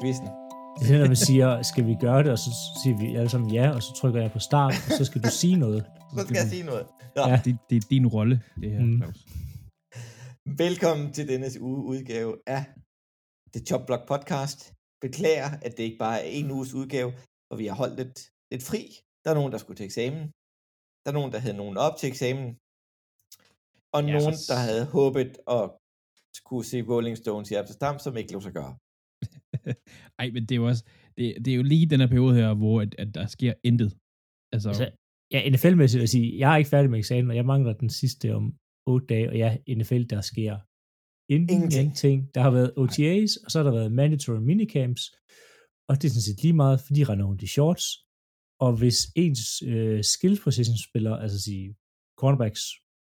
Quizzen. Det er, når man siger, skal vi gøre det, og så siger vi alle sammen ja, og så trykker jeg på start, og så skal du sige noget. Så skal jeg sige noget. Ja. Ja. Det, det er din rolle, det her, Mm. Claus. Velkommen til denne uge udgave af The Chop Block Podcast. Beklager, at det ikke bare er en uges udgave, hvor vi har holdt lidt, lidt fri. Der er nogen, der skulle til eksamen. Der er nogen, der havde nogen op til eksamen. Og Ja, ja, nogen, så- der havde håbet at skulle se Rolling Stones i Amsterdam, som ikke lå sig gøre. Ej, men det er jo også, det, det er jo lige den her periode her, hvor at, at der sker intet. Altså, Altså, ja, NFL-mæssigt vil jeg sige, jeg er ikke færdig med eksamen, og jeg mangler den sidste om otte dage, og ja, NFL, der sker ingenting. Ingenting. Der har været OTAs, og så har der været mandatory minicamps, og det er sådan set lige meget, fordi de render rundt i shorts, og hvis ens øh, skill position spiller, altså sige cornerbacks,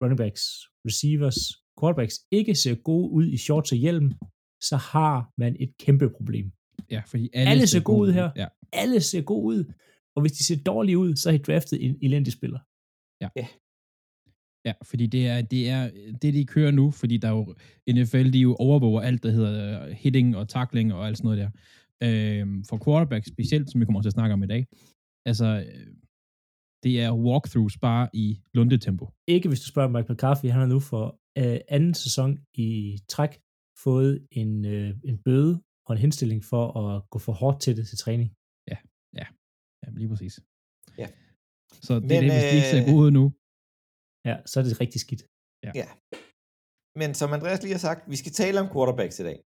running backs, receivers, quarterbacks, ikke ser gode ud i shorts og hjelm, så har man et kæmpe problem. ja, fordi alle, alle ser gode ud her. Ja, Alle ser gode ud, og hvis de ser dårlige ud, så har de draftet en elendig spiller. ja, fordi det er, det er det, de kører nu, fordi der er jo, NFL, de jo overvåger alt, der hedder øh, hitting og tackling og alt sådan noget der. Øhm, for quarterback specielt, som vi kommer til at snakke om i dag, altså, øh, det er walkthroughs bare i lundetempo. Ikke hvis du spørger Mike McCarthy, han har nu for øh, anden sæson i træk fået en, øh, en bøde og en henstilling for at gå for hårdt til det til træning. Ja, lige præcis. Ja. Så det er Men, det, hvis de ikke ser øh, gode ud nu. Ja, så er det rigtig skidt. Ja. Men som Andreas lige har sagt, vi skal tale om quarterbacks i dag.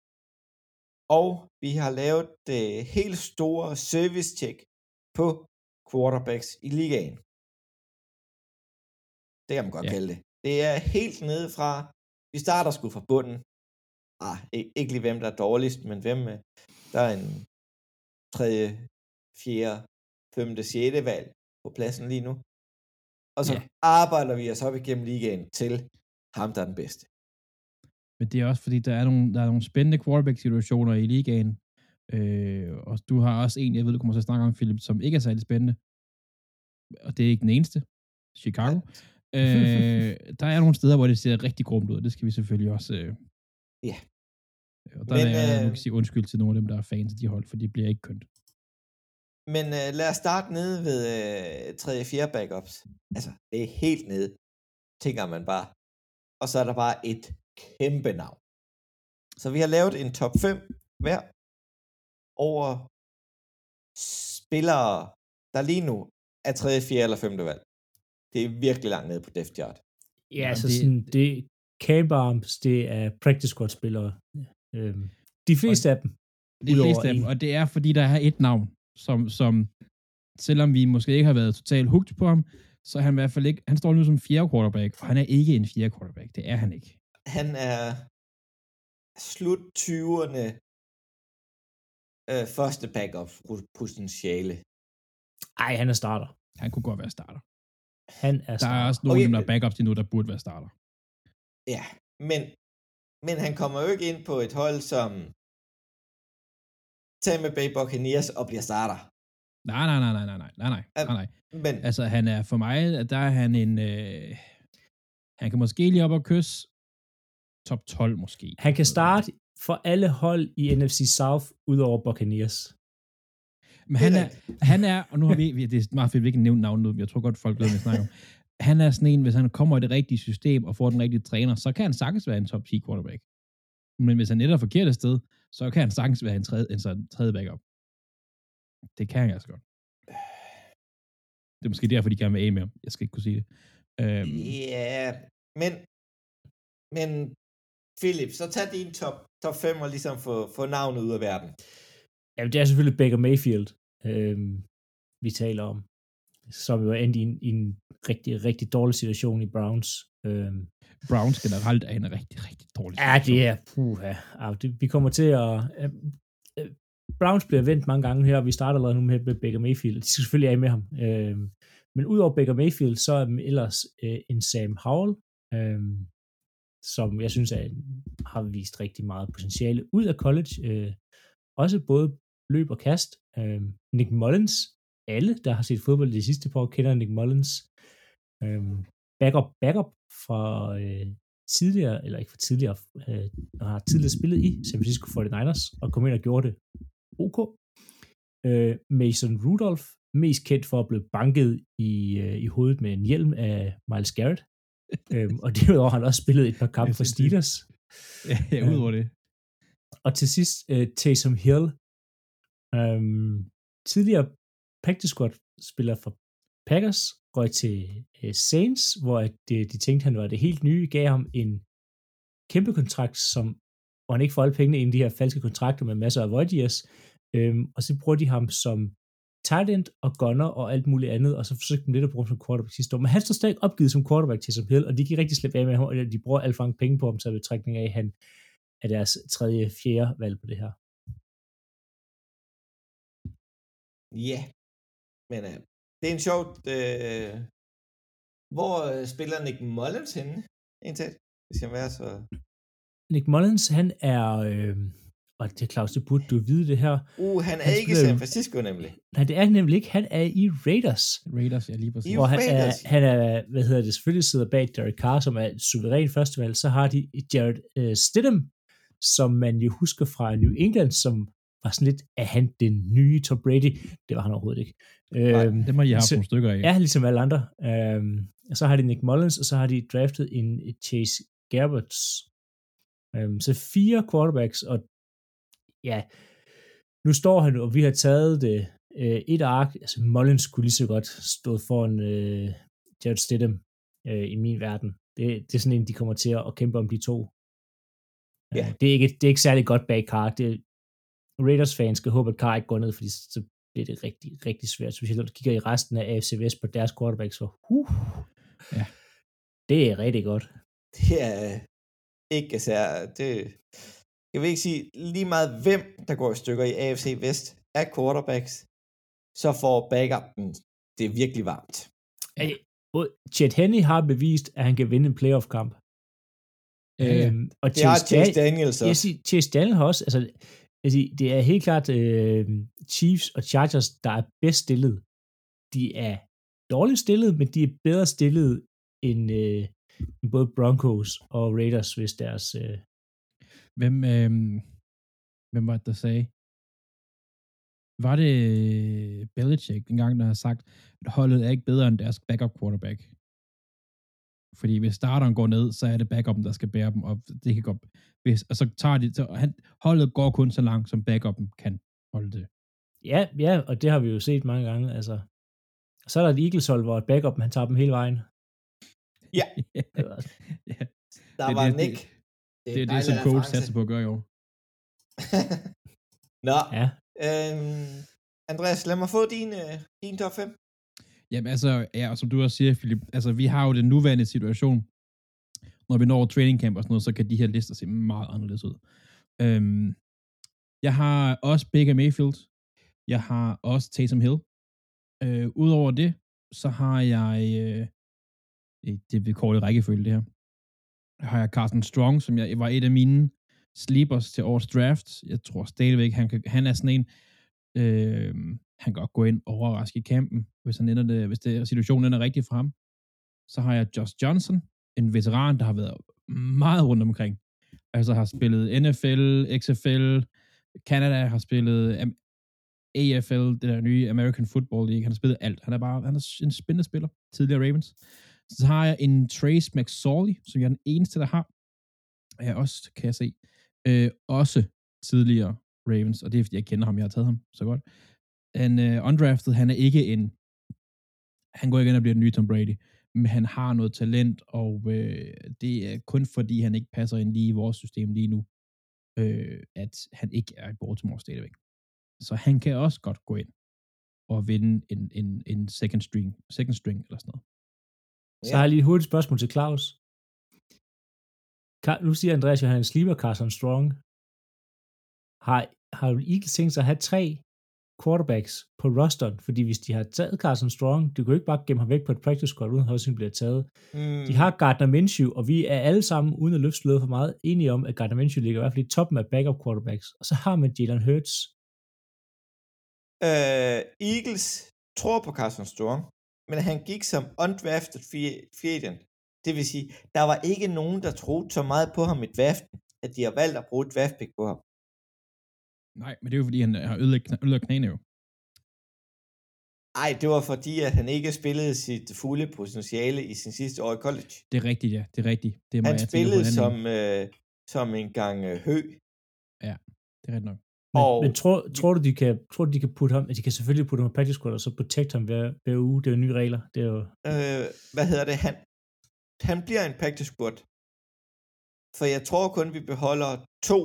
Og vi har lavet det helt store service check på quarterbacks i ligaen. Det kan man godt Ja. ja. kalde det. Det er helt nede fra, vi starter sgu fra bunden. Ah, ikke, ikke lige hvem der er dårligst, men hvem øh, der er en tredje, fjerde, femte, sjette valg på pladsen lige nu. Og så Ja. ja. arbejder vi os op igennem ligaen til ham, der er den bedste. Men det er også fordi, der er nogle, der er nogle spændende quarterback-situationer i ligaen. Øh, og du har også en, jeg ved, du kommer til at snakke om, Philip, som ikke er særlig spændende. Og det er ikke den eneste. Chicago. øh, der er nogle steder, hvor det ser rigtig grumt ud, det skal vi selvfølgelig også... Øh, Ja. Og der Men, er jeg øh, nu kan sige undskyld til nogle af dem, der er fans af de hold, for det bliver ikke kønt. Men øh, lad os starte nede ved øh, 3. og 4. backups. Altså, det er helt nede, tænker man bare. Og så er der bare et kæmpe navn. Så vi har lavet en top 5 hver over spillere, der lige nu er 3., 4. eller 5. valg. Det er virkelig langt nede på depth chart. Ja, Jamen, så det- sådan, det camp arms, det er practice squad spillere. Øhm, de fleste af dem. De Udover fleste af dem, en. og det er, fordi der er et navn, som, som selvom vi måske ikke har været totalt hooked på ham, så er han i hvert fald ikke, han står nu som fjerde quarterback, og han er ikke en fjerde quarterback. Det er han ikke. Han er slut 20'erne øh, første backup potentiale. Ej, han er starter. Han kunne godt være starter. Han er Der starter. er også nogle Okay, der er backups endnu, der burde være starter. Ja, men, men han kommer jo ikke ind på et hold som Tampa Bay Buccaneers og bliver starter. Nej, nej, nej, nej, nej, nej, nej, nej, nej. Men Altså, han er for mig, at der er han en, øh, han kan måske lige op og kysse top 12 måske. Han kan starte for alle hold i NFC South, udover Buccaneers. Men han er, han er, og nu har vi, vi- det er meget fedt, vi ikke nævnt navnet nu, men jeg tror godt, folk ved, hvad vi snakker om. Han er sådan en, hvis han kommer i det rigtige system og får den rigtige træner, så kan han sagtens være en top 10 quarterback. Men hvis han netop er forkert sted, så kan han sagtens være en tredje, en sådan tredje backup. Det kan han altså godt. Det er måske derfor, de gerne vil af med ham. Jeg skal ikke kunne sige det. Øhm, ja, men, men Philip, så tag din top, top 5 og ligesom få, få navnet ud af verden. Ja, det er selvfølgelig Baker Mayfield, øhm, vi taler om. Som jo er endt i en, i en rigtig, rigtig dårlig situation i Browns. Øh, Browns generelt er en rigtig, rigtig dårlig Ja, det er, puha, ja, det, vi kommer til at, øh, øh, Browns bliver vendt mange gange her, og vi starter allerede nu med, med Baker Mayfield, de skal selvfølgelig af med ham. Øh, men udover Baker Mayfield, så er der ellers øh, en Sam Howell, øh, som jeg synes er, har vist rigtig meget potentiale ud af college. Øh, også både løb og kast. Øh, Nick Mullins, alle, der har set fodbold de sidste par år, kender Nick Mullins. Øh, backup, backup fra øh, tidligere, eller ikke fra tidligere, øh, har tidligere spillet i San Francisco 49ers, og kom ind og gjorde det ok. Øh, Mason Rudolph, mest kendt for at blive banket i, øh, i hovedet med en hjelm af Miles Garrett. øhm, og derudover har han også spillet et par kampe for Steelers. Ja, ja udover det. Og til sidst, øh, Taysom Hill, øhm, tidligere practice squad spiller for Packers, røg til øh, Saints, hvor at, de, de tænkte, han var det helt nye, gav ham en kæmpe kontrakt, som, hvor han ikke får alle pengene ind i de her falske kontrakter med masser af void years, øhm, og så bruger de ham som tight end og gunner og alt muligt andet, og så forsøgte de lidt at bruge ham som quarterback sidste år. Men han står stadig opgivet som quarterback til som Hill, og de kan rigtig slippe af med ham, og de bruger alt for mange penge på ham, så betrækning af, at han er deres tredje, fjerde valg på det her. Ja, men uh, det er en sjov... Uh, hvor uh, spiller Nick Mullins henne, indtil? Hvis jeg være så... Nick Mullins, han er... Øh, og det er Claus, det burde du vide det her. Uh, han er han ikke i San Francisco nemlig. Nej, det er han nemlig ikke. Han er i Raiders. Raiders, ja lige præcis. Hvor han er, han er, hvad hedder det, selvfølgelig sidder bag Derek Carr, som er et suveræn førstevalg. Så har de Jared uh, Stidham, som man jo husker fra New England, som var sådan lidt, er han den nye Tom Brady? Det var han overhovedet ikke. Nej, øhm, det må I have så, nogle stykker af. Ja, ligesom alle andre. Øhm, og så har de Nick Mullins, og så har de draftet en Chase Gerberts. Øhm, så fire quarterbacks, og ja, nu står han, og vi har taget det øh, et ark, altså Mullins kunne lige så godt stå foran øh, Jared Stidham øh, i min verden. Det, det er sådan en, de kommer til at kæmpe om de to. Ja. Det, er ikke, det er ikke særlig godt bag Carr. Det, Raiders fans skal håbe, at Carr ikke går ned, fordi så bliver det rigtig, rigtig svært, specielt når du kigger i resten af AFC West på deres quarterbacks, så uh, ja. det er rigtig godt. Det er ikke så det, jeg vil ikke sige lige meget hvem, der går i stykker i AFC Vest af quarterbacks, så får backupen det er virkelig varmt. Ja. Chet Henney har bevist, at han kan vinde en playoff-kamp. Ja, ja. Øhm, og Det har Chase Daniels Jeg også. siger, Chase Daniel har også, altså, altså, det er helt klart øh, Chiefs og Chargers, der er bedst stillet. De er dårligt stillet, men de er bedre stillet end, øh, end både Broncos og Raiders, hvis deres... Øh, Hvem, øh, hvem var det, der sagde? Var det Belichick engang, der har sagt, at holdet er ikke bedre end deres backup quarterback? Fordi hvis starteren går ned, så er det backupen, der skal bære dem op. Det kan godt, hvis, og så tager de, så han, holdet går kun så langt, som backupen kan holde det. ja, ja, og det har vi jo set mange gange. Altså. Så er der et Eagles hold, hvor et backup, han tager dem hele vejen. Ja. Det var- ja. Der Det er var det- Nick. Det er det, som coach satser på at gøre i år. Nå, Ja, øhm, Andreas, lad mig få din, øh, din top 5. Jamen altså, ja, og som du også siger, Philip, altså vi har jo den nuværende situation, når vi når training camp og sådan noget, så kan de her lister se meget anderledes ud. Øhm, jeg har også Baker Mayfield. Jeg har også Taysom Hill. Øh, Udover det, så har jeg, øh, det vi kalder i rækkefølge det her, har jeg Carson Strong, som jeg var et af mine sleepers til årets draft. Jeg tror stadigvæk, han, kan, han er sådan en, øh, han kan godt gå ind og overraske i kampen, hvis, han ender det, hvis det, situationen ender rigtig for ham. Så har jeg Josh Johnson, en veteran, der har været meget rundt omkring. Altså har spillet NFL, XFL, Canada har spillet AFL, det der nye American Football League. Han har spillet alt. Han er bare han er en spændende spiller. Tidligere Ravens. Så har jeg en Trace McSorley, som jeg er den eneste, der har. Jeg også, kan jeg se. Øh, også tidligere Ravens, og det er fordi, jeg kender ham. Jeg har taget ham så godt. Han uh, øh, undrafted, han er ikke en... Han går ikke ind og bliver den nye Tom Brady, men han har noget talent, og øh, det er kun fordi, han ikke passer ind lige i vores system lige nu, øh, at han ikke er i Baltimore stadigvæk. Så han kan også godt gå ind og vinde en, en, en second string, second string eller sådan noget. Så har jeg lige et hurtigt spørgsmål til Claus. Nu siger Andreas, at han er en sleeper Carson Strong. Har, har Eagles tænkt sig at have tre quarterbacks på rosteren? Fordi hvis de har taget Carson Strong, du kan jo ikke bare gemme ham væk på et practice squad, uden at han bliver taget. Mm, De har Gardner Minshew, og vi er alle sammen, uden at løfte for meget, enige om, at Gardner Minshew ligger i hvert fald i toppen af backup quarterbacks. Og så har man Jalen Hurts. øh, Eagles tror på Carson Strong, men han gik som undrafted free agent. Det vil sige, der var ikke nogen, der troede så meget på ham i draften, at de har valgt at bruge et draft pick på ham. Nej, men det er jo fordi, han har ødelagt, ødelagt knæene jo. Ej, det var fordi, at han ikke spillede sit fulde potentiale i sin sidste år i college. Det er rigtigt, ja. Det er rigtigt. Det må Han jeg på spillede anden som, øh, som en gang øh, hø. Det er rigtigt nok. Men, Og- men tror, tror, du, de kan, tror du, de kan putte ham, at de kan selvfølgelig putte ham på practice squad, og så protect ham hver, hver uge. Det er jo nye regler. Det er jo, øh, hvad hedder det, han, han bliver en practice squad. For jeg tror kun, vi beholder to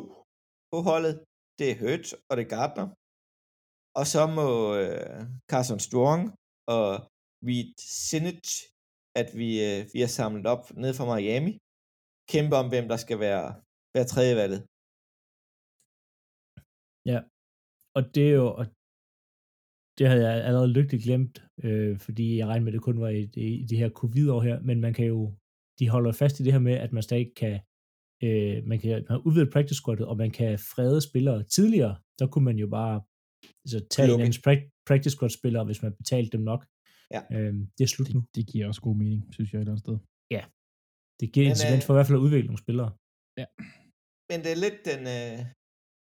på holdet. Det er Hurts, og det er Gardner. Og så må øh, Carson Strong og Reed Sinnich, at vi, øh, vi er samlet op ned fra Miami, kæmpe om, hvem der skal være, være tredje valget. og det er jo, og det havde jeg allerede lykkeligt glemt, øh, fordi jeg regnede med, at det kun var i, i, i det her covid-år her, men man kan jo, de holder fast i det her med, at man stadig kan, øh, man kan man har udvidet practice squadet, og man kan frede spillere tidligere, der kunne man jo bare altså, tage Lukke. en prac- practice squad spillere, hvis man betalte dem nok. Ja. Øh, det er slut nu. Det giver også god mening, synes jeg et eller andet sted. Det giver Men, incitament øh, for i hvert fald at udvikle nogle spillere. Men det er lidt den, øh,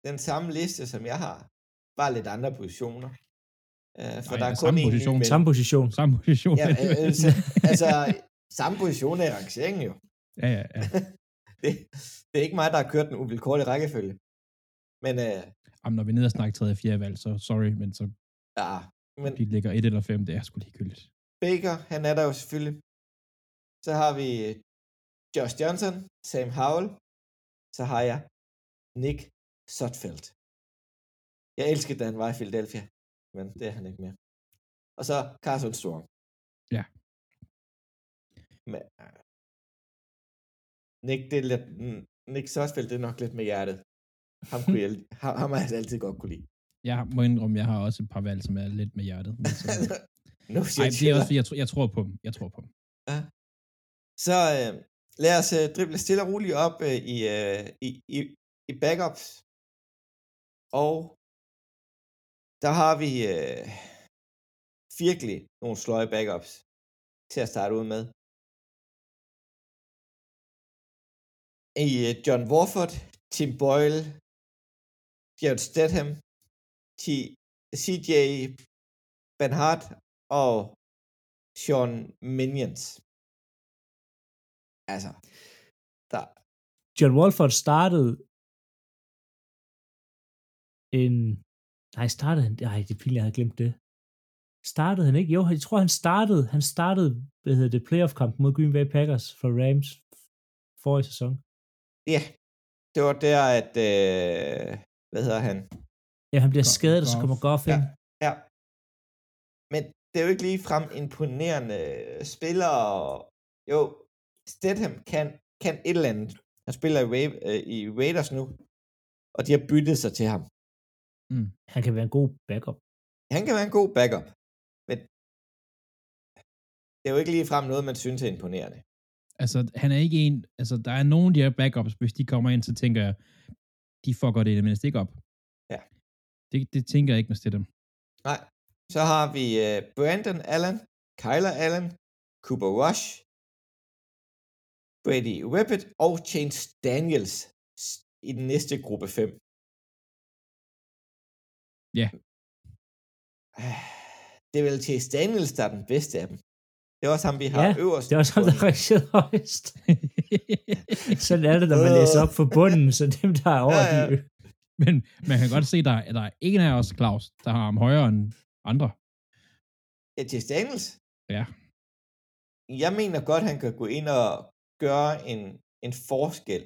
den samme liste, som jeg har. Bare lidt andre positioner. Øh, for Nej, der er det er kun samme én position. ven. Samme position. Samme position. Ja, øh, altså, altså, samme position er i rangeringen jo. ja, ja, ja. Det, det er ikke mig, der har kørt den uvilkårlige rækkefølge. Men øh, Jamen, når vi er nede og snakke tredje og fjerde valg, så sorry, men så ja, men de ligger et eller fem, det er sgu ligegyldigt. Baker, han er der jo selvfølgelig. Så har vi øh, Josh Johnson, Sam Howell. Så har jeg Nick Sotfeldt. Jeg elskede, da han var i Philadelphia, men det er han ikke mere. Og så Carson Strong. Ja. Men, øh, Nick, det er lidt, mm, Nick Sotfeldt, det er nok lidt med hjertet. Ham, kunne jeg, ham, har jeg altid godt kunne lide. Jeg må indrømme, jeg har også et par valg, som er lidt med hjertet. Men så... no Ej, det er også, jeg, tror- jeg tror på dem. Jeg tror på dem. Så øh, lad os øh, drible stille og roligt op øh, i, øh, i, i, i backups. Og der har vi øh, virkelig nogle sløje backups til at starte ud med. I øh, John Warford, Tim Boyle, Jared Statham, T- CJ Benhart og Sean Minions. Altså, der, John Walford startede en... Nej, startede han... Nej, det er pinligt, jeg havde glemt det. Startede han ikke? Jo, jeg tror, han startede, han startede, hvad hedder det, playoff-kamp mod Green Bay Packers for Rams forrige sæson ja, det var der, at, øh, hvad hedder han? Ja, han bliver Goff- skadet, og så kommer Goff Ja, ind. ja. Men det er jo ikke lige frem imponerende spiller. Jo, Stedham kan, kan et eller andet. Han spiller i, Ra- øh, i Raiders nu, og de har byttet sig til ham. Han kan være en god backup. Han kan være en god backup, men det er jo ikke lige frem noget, man synes er imponerende. Altså, han er ikke en... Altså, der er nogen af de her backups, hvis de kommer ind, så tænker jeg, de fucker det mindste ikke op. Ja. Det, det tænker jeg ikke med Stidham. Nej. Så har vi uh, Brandon Allen, Kyler Allen, Cooper Rush, Brady Whippet og Chance Daniels i den næste gruppe 5. Ja. Det er vel Chase Daniels, der er den bedste af dem. Det er også ham, vi har Ja, øverst. Det er også ham, der rangerede højst. Sådan er det, når man læser op for bunden, så dem, der er over, Ja, ja. de... Men man kan godt se, der, at der er en af os, Claus, der har ham højere end andre. Ja, Chase Daniels? Ja. Jeg mener godt, han kan gå ind og gøre en, en forskel.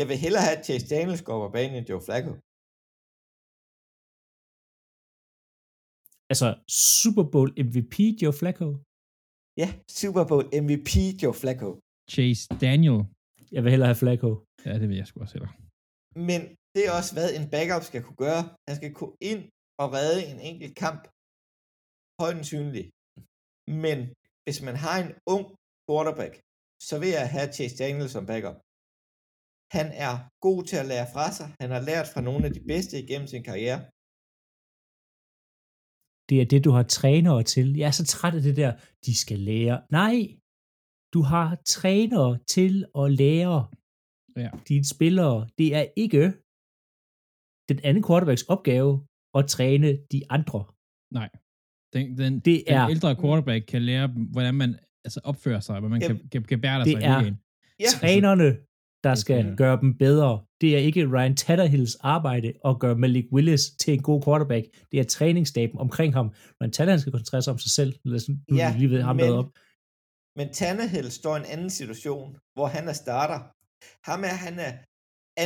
Jeg vil hellere have, at Chase Daniels går på banen end Joe Flacco. Altså, Super Bowl MVP Joe Flacco. Ja, Super Bowl MVP Joe Flacco. Chase Daniel. Jeg vil hellere have Flacco. Ja, det vil jeg sgu også heller. Men det er også, hvad en backup skal kunne gøre. Han skal kunne ind og redde en enkelt kamp. Højden synlig. Men hvis man har en ung quarterback, så vil jeg have Chase Daniel som backup. Han er god til at lære fra sig. Han har lært fra nogle af de bedste igennem sin karriere. Det er det, du har trænere til. Jeg er så træt af det der, de skal lære. Nej, du har trænere til at lære Ja. dine spillere. Det er ikke den anden quarterbacks opgave at træne de andre. Nej. Den, den, Det den er- ældre quarterback kan lære dem, hvordan man altså opfører sig, hvordan man kan, Jamen, kan, kan bære det sig i er- Trænerne, der er skal trænerne. gøre dem bedre. Det er ikke Ryan Tannehills arbejde at gøre Malik Willis til en god quarterback. Det er træningsstaben omkring ham. Ryan Tannehill skal koncentrere sig om sig selv. Lad os nu Ja, lige ved ham men- op. Men Tannehill står i en anden situation, hvor han er starter. Ham er, han er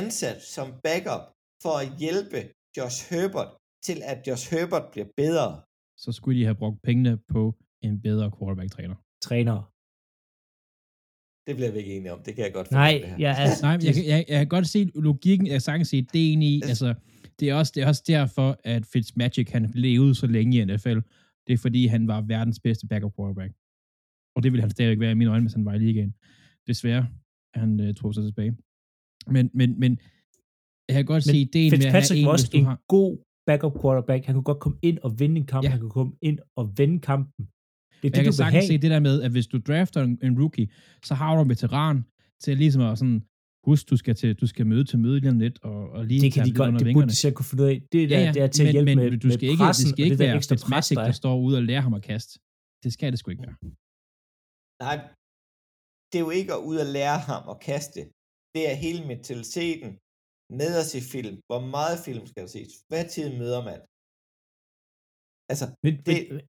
ansat som backup for at hjælpe Josh Herbert til, at Josh Herbert bliver bedre. Så skulle de have brugt pengene på en bedre quarterback-træner. Trænere. Det bliver vi ikke enige om. Det kan jeg godt Nej, det her. jeg er... Nej, jeg, jeg, jeg kan godt se logikken, jeg kan sagtens se ideen i, Altså- altså, det er, også, det er også derfor, at Fitzmagic, han levede så længe i NFL. Det er fordi, han var verdens bedste backup quarterback. Og det ville han stadigvæk være i mine øjne, hvis han var i ligaen. Desværre, han øh, tog sig tilbage. Men, men, men jeg kan godt Men se ideen med at have en, var hvis også du en har... god backup quarterback. Han kunne godt komme ind og vinde en kamp. Ja. Han kunne komme ind og vinde kampen. Det er Jeg det, kan sagtens have. se det der med, at hvis du drafter en, en rookie, så har du en veteran til ligesom at sådan, husk, du skal, til, du skal møde til møde lige om lidt, og, og lige Det kan de godt, under det burde de selv kunne finde ud af. Det, der, det er til at men, hjælpe men, med, du skal med ikke, pressen, det skal ikke det der være ekstra pres, der der er. står ude og lærer ham at kaste. Det skal det sgu ikke være. Nej, det er jo ikke at ud og lære ham at kaste. Det er hele mentaliteten med at se film. Hvor meget film skal der ses? Hvad tid møder man? Altså, Men, det, men,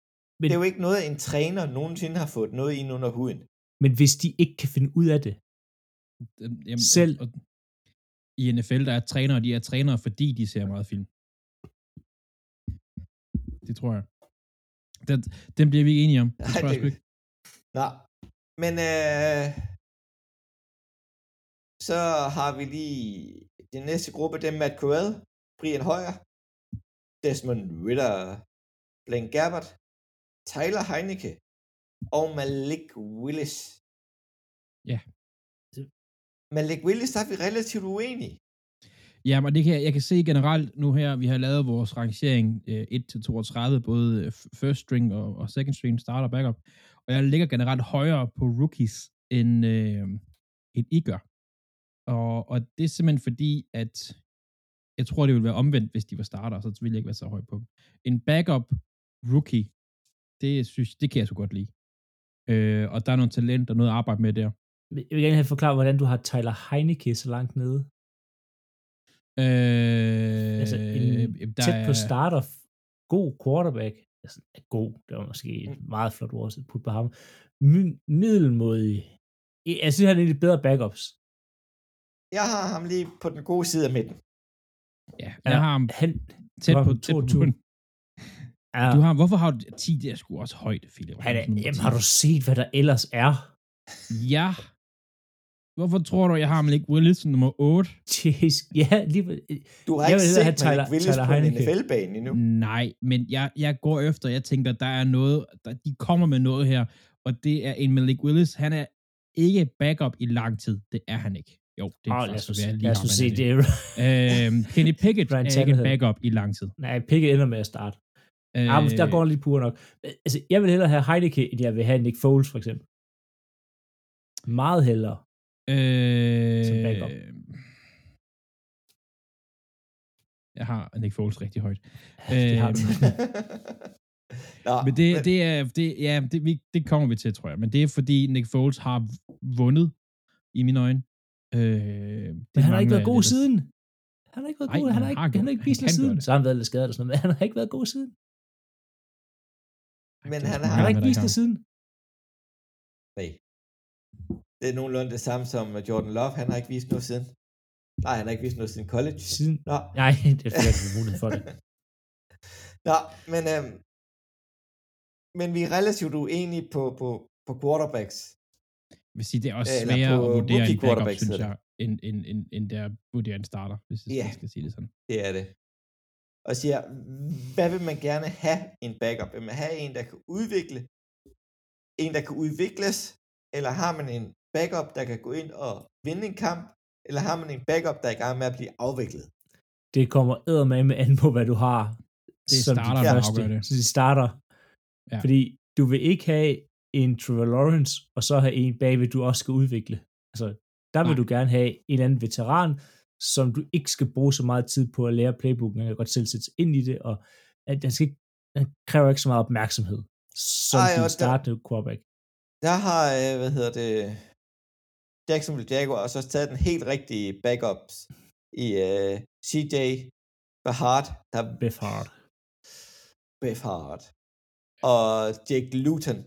det er jo ikke noget, en træner nogensinde har fået noget ind under huden. men hvis de ikke kan finde ud af det, Øhm, Jamen, Selv. Og, I NFL, der er trænere, de er trænere, fordi de ser meget film. Det tror jeg. Den, den bliver vi ikke enige om. Det Nej, tror jeg ikke. Nå, men øh, så har vi lige den næste gruppe, det er Matt Corral, Brian Hoyer, Desmond Ritter, Blaine Gabbert, Tyler Heineke og Malik Willis. Ja. Malik Willis, der er vi relativt uenige. Ja, men det kan, jeg- jeg kan se generelt nu her, vi har lavet vores rangering øh, 1-32, både øh, first string og, og second string, starter backup. Og jeg ligger generelt højere på rookies, end, øh, end I gør. Og, og det er simpelthen fordi, at jeg tror, det ville være omvendt, hvis de var starter, så ville jeg ikke være så høj på dem. En backup rookie, det, synes, det kan jeg så godt lide. Øh, og der er noget talent og noget at arbejde med der. jeg vil gerne have forklaret, hvordan du har Tyler Heineke så langt nede. Øh, Altså en der tæt på er- starter, god quarterback. Altså, er god, det var måske et meget flot ord at putte på ham. Mi- middelmodig. Jeg synes, han er de bedre backups. Jeg har ham lige på den gode side af midten. Ja, jeg har ham han, tæt på, tæt på 22. bunden. Ja, Du har, hvorfor har du 10? Det er sgu også højt, Philip. han er, jamen, har du set, hvad der ellers er? Ja. Hvorfor tror du, jeg har Malik Willis nummer 8? Jeez, ja, lige, Du har Jeg ikke set have Tyler- Malik Willis Tyler på en Heineke. NFL-bane endnu. Nej, men jeg, jeg går efter, jeg tænker, der er noget, der, de kommer med noget her, og det er en Malik Willis. Han er ikke backup i lang tid. Det er han ikke. Jo, det er Åh, oh, lad faktisk os, se- lige lad os se, det er Øhm, Kenny Pickett er ikke backup i lang tid. nej, Pickett ender med at starte. Øh, ah, der går lige pur nok. Altså, jeg vil hellere have Heineke, end jeg vil have Nick Foles, for eksempel. Meget hellere. Øh, Som backup. Jeg har Nick Foles rigtig højt. Det har du. Nå, Men det, det er, det, ja, det, vi, det kommer vi til, tror jeg. Men det er fordi Nick Foles har vundet i mine øjne. Øh, Men han har ikke været god siden. Han har ikke været Ej, god. Han han har ikke, han har ikke vist siden. Så har han været lidt skadet og sådan noget, men han har ikke været god siden. Men han Han har- har ikke vist det siden. Nej. Det er nogenlunde det samme som Jordan Love. Han har ikke vist noget siden. Nej, han har ikke vist noget siden college. Siden. Nå. Nej, det er fordi, har mulighed for det. Nå, men øhm, men vi er relativt uenige på, på, på quarterbacks. Jeg vil sige, det er også Eller sværere at vurdere en backup, synes jeg, end, end, end, end der at vurdere en starter, hvis jeg skal sige det sådan. Det er det. Og siger, hvad vil man gerne have en backup? Vil man have en, der kan udvikle? En, der kan udvikles? Eller har man en backup, der kan gå ind og vinde en kamp? Eller har man en backup, der er i gang med at blive afviklet? Det kommer eddermame an på, hvad du har. Det er som dit starteren, der første. det. Så de starter. Ja. Fordi du vil ikke have en Trevor Lawrence, og så have en bagved, du også skal udvikle. Altså, der vil Nej. du gerne have en anden veteran, som du ikke skal bruge så meget tid på at lære playbooken. Man kan godt selv sætte sig ind i det, og at den, skal ikke, den kræver ikke så meget opmærksomhed, som Ej, din der- startende quarterback. Der har, øh, hvad hedder det, Jacksonville Jaguars også taget den helt rigtige backups i øh, CJ Behard, der Befard. Behard, og Jake Luton.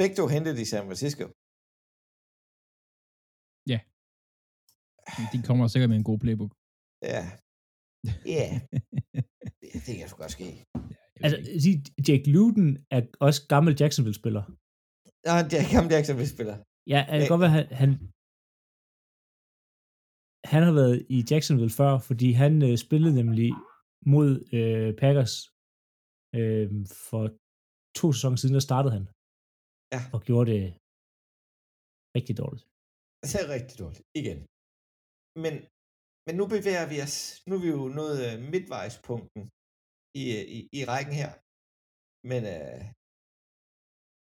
Begge to hentet i San Francisco. De kommer sikkert med en god playbook. Ja. Ja, det, det kan sgu godt ske. Altså, sig, Jake Luton er også gammel Jacksonville-spiller. Ja, det er ham Jacksonville spiller. Ja, det kan godt være, han, han, han har været i Jacksonville før, fordi han øh, spillede nemlig mod øh, Packers øh, for to sæsoner siden, der startede han. Ja. Og gjorde det rigtig dårligt. Det er rigtig dårligt. Igen. Men, men nu bevæger vi os, nu er vi jo nået øh, midtvejspunkten i, øh, i, i rækken her. Men øh,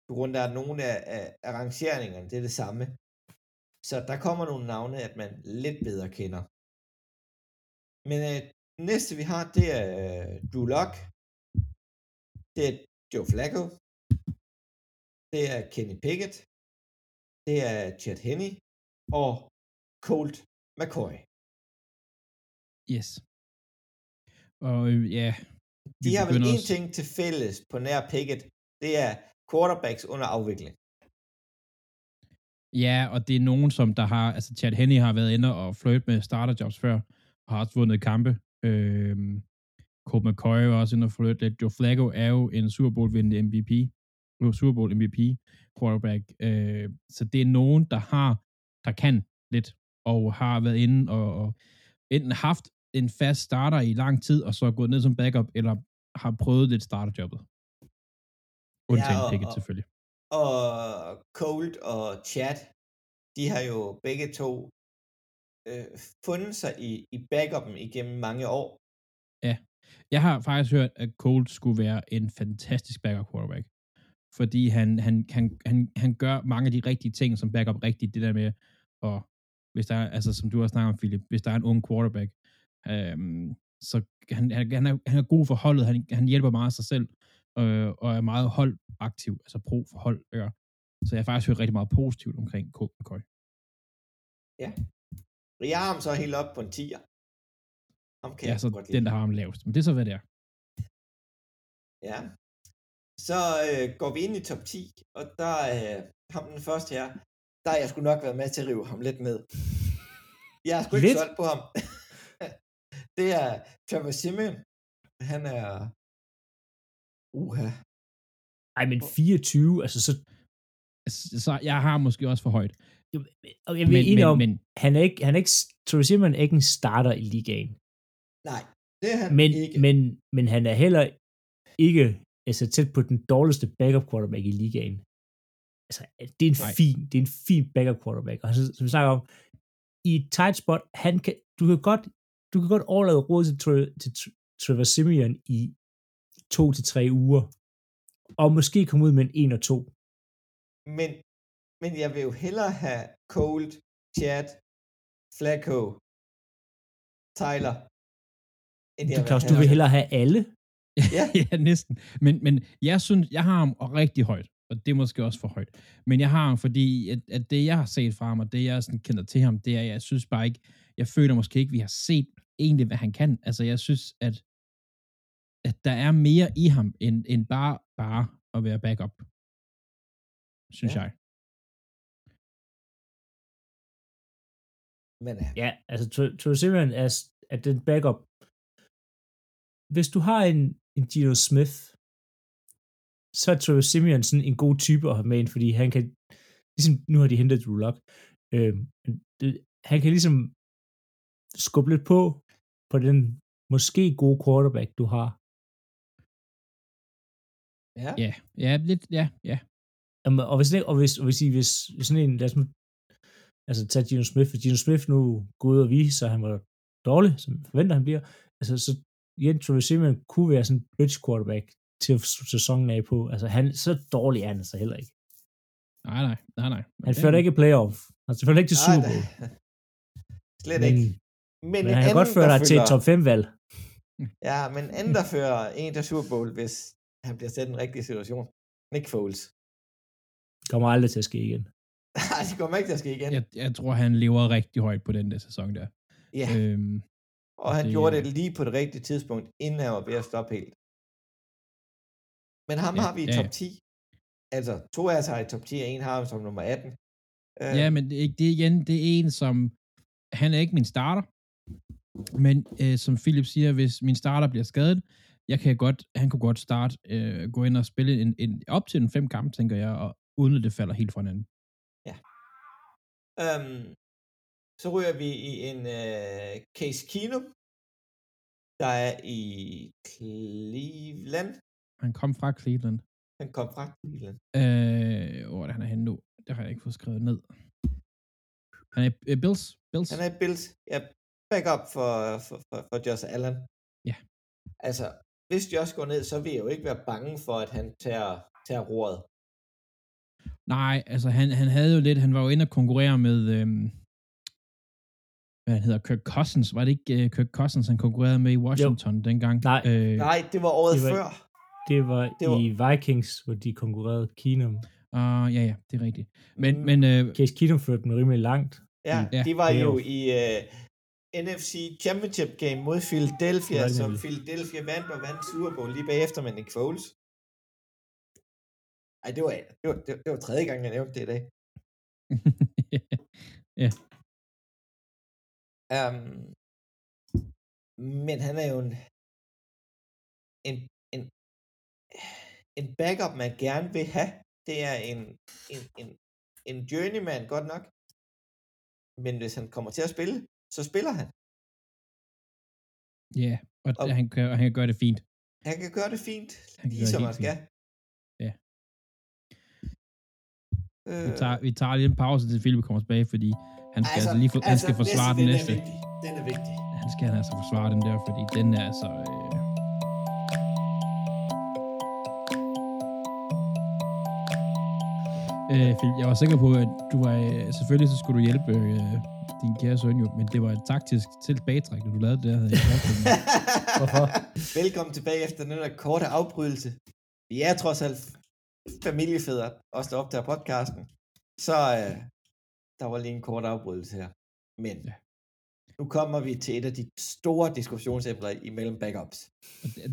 på grund af, at nogle af, af, arrangeringerne, det er det samme. Så der kommer nogle navne, at man lidt bedre kender. Men øh, næste vi har, det er øh, Drew Lock. Det er Joe Flacco. Det er Kenny Pickett. Det er Chad Henney og Colt McCoy. Yes. Og øh, ja, De har vel én ting til fælles på nær Pickett. Det er quarterbacks under afvikling. Ja, og det er nogen, som der har, altså Chad Henney har været inde og flirte med starterjobs før, og har også vundet kampe. Øhm, Colt McCoy var også inde og flirte lidt. Joe Flacco er jo en Super Bowl vindende MVP. Jo, Super Bowl MVP quarterback. Øh, så det er nogen, der har, der kan lidt, og har været inde og, og enten haft en fast starter i lang tid, og så gået ned som backup, eller har prøvet lidt starterjobbet. Undtagen og- Pickett selvfølgelig. Og Colt og Chad, de har jo begge to øh, fundet sig i, i backupen igennem mange år. Jeg har faktisk hørt, at Colt skulle være en fantastisk backup quarterback. Fordi han, han, han, han, han gør mange af de rigtige ting som backup rigtigt. Det der med, og hvis der er, altså som du har snakket om, Philip, hvis der er en ung quarterback, øhm, så han, han, er, han er god for holdet, han, han hjælper meget sig selv, øh, og er meget holdaktiv, altså pro for hold. Ja. Så jeg har faktisk hørt rigtig meget positivt omkring Colt McCoy. Jeg har ham så helt op på en 10'er. Ham kan Ja, så den, der har ham lavest. Men det er så, hvad det er. Ja. Så øh, går vi ind i top 10, og der er øh, ham den første her, der har jeg sgu nok været med til at rive ham lidt med. Jeg er sgu ikke solgt på ham. det er Trevor Simeon. Han er... Uha. Ej, men 24, altså så... Så jeg har måske også for højt. Og jeg vil Men, men, om, men han er ikke, han er ikke, Troy Simon er ikke en starter i ligaen. Nej, det er han Men, ikke. men, men han er heller ikke altså, tæt på den dårligste backup quarterback i ligaen. Altså, det er en Nej. fin, det er en fin backup quarterback. Og så, som vi snakker om, i et tight spot, han kan, du kan godt, du kan godt overlade råd til, til Tr- Trevor Simeon i to til tre uger. Og måske komme ud med en 1 og 2. Men, men jeg vil jo hellere have Cold, Chad, Flacco, Tyler, end jeg Du, Claus, du vil hellere have alle. Ja. ja, næsten. Men, men jeg synes, jeg har ham rigtig højt, og det er måske også for højt. Men jeg har ham, fordi at, at det, jeg har set fra ham, og det, jeg sådan kender til ham, det er, jeg synes bare ikke, jeg føler måske ikke, vi har set egentlig, hvad han kan. Altså, jeg synes, at, at der er mere i ham, end, end bare, bare at være backup. Synes Ja. jeg. Men ja, Ja, altså Troy Simeon er, er den backup. Hvis du har en, en Gino Smith, så er Trevor Simeon sådan en god type at have med ind, fordi han kan, ligesom nu har de hentet Drew Lock, øh, det, han kan ligesom skubbe lidt på, på den måske gode quarterback, du har. Ja. Ja, ja, lidt, ja, ja. Jamen, og hvis, og hvis, og hvis, I, hvis sådan en, lad os nu, altså tage Gino Smith, hvis Gino Smith nu går ud og vise sig, at han var dårlig, som forventer han bliver, altså så Jens Travis Simeon kunne være sådan en bridge quarterback til at slutte sæsonen af på. Altså han, så dårlig er han altså heller ikke. Nej, nej, nej, nej. Han fører ikke playoff. Han fører ikke til Super Bowl. Slet men, ikke. Men, men han kan godt føre dig til et top 5 valg. Ja, men anden, der fører en til Super Bowl, hvis han bliver sat i en rigtig situation. Nick Foles. Kommer aldrig til at ske igen. Nej, det kommer ikke til at ske igen. Jeg, jeg tror, han lever rigtig højt på den der sæson der. Ja. Øhm, og han det- gjorde det lige på det rigtige tidspunkt, inden han var ved at stoppe helt. Men ham Ja, har vi i ja, top ja. 10. Altså, to af os har i top 10, og en har ham som nummer 18. Øh, Ja, men det, er det er igen, det er en, som, han er ikke min starter, men øh, som Philip siger, hvis min starter bliver skadet, jeg kan godt, han kunne godt starte, øh, gå ind og spille en, en, op til en fem kampe, tænker jeg, og uden at det falder helt fra hinanden. Øhm, så ryger vi i en øh, Case Keenum, der er i Cleveland. Han kom fra Cleveland. Han kom fra Cleveland. Øh, hvor er det, han er henne nu? Det har jeg ikke fået skrevet ned. Han er øh, Bills. Bills. Han er i Bills. Ja, back up for, for, for, for Josh Allen. Ja. Altså, hvis Josh går ned, så vil jeg jo ikke være bange for, at han tager, tager roret. Nej, altså han, han havde jo lidt, han var jo inde og konkurrere med, øhm, hvad han hedder, Kirk Cousins. Var det ikke uh, Kirk Cousins, han konkurrerede med i Washington jo. dengang? Nej. Øh, Nej, det var året Det var- før. Det var, Det var- i Vikings, hvor de konkurrerede Keenum. uh, ja, ja, det er rigtigt. Men, Mm. men øh, Case Keenum førte dem rimelig langt. Ja, Ja, de var jo i uh, NFC Championship game mod Philadelphia, Det som. Philadelphia vandt og vandt Super Bowl lige bagefter med Nick Foles. Ej, det var, det var, det var, det var tredje gang, jeg nævnte det i dag. Um, men han er jo en, en, en, backup, man gerne vil have. Det er en, en, en, en journeyman, godt nok. Men hvis han kommer til at spille, så spiller han. ja, og, Og- og han, kan, han kan gøre det fint. Han kan gøre det fint, Han kan lige gøre det som helt han skal. Ja. Øh, Vi tager, vi tager lige en pause, til Philip kommer tilbage, fordi han skal altså, altså lige for, han skal forsvare den næste. Den er vigtig. Den er vigtig. Han skal altså forsvare den der, fordi den er altså... Øh... Øh, jeg var sikker på, at du var... Øh, selvfølgelig så skulle du hjælpe øh, din kære søn jo, men det var et taktisk tilbagetræk, du lavede det der. havde jeg. Hvorfor? Velkommen tilbage efter den der korte afbrydelse. Vi er trods alt familiefædre, også der optager podcasten. Så øh, der var lige en kort afbrydelse her. Men Ja. nu kommer vi til et af de store diskussionsemner imellem backups.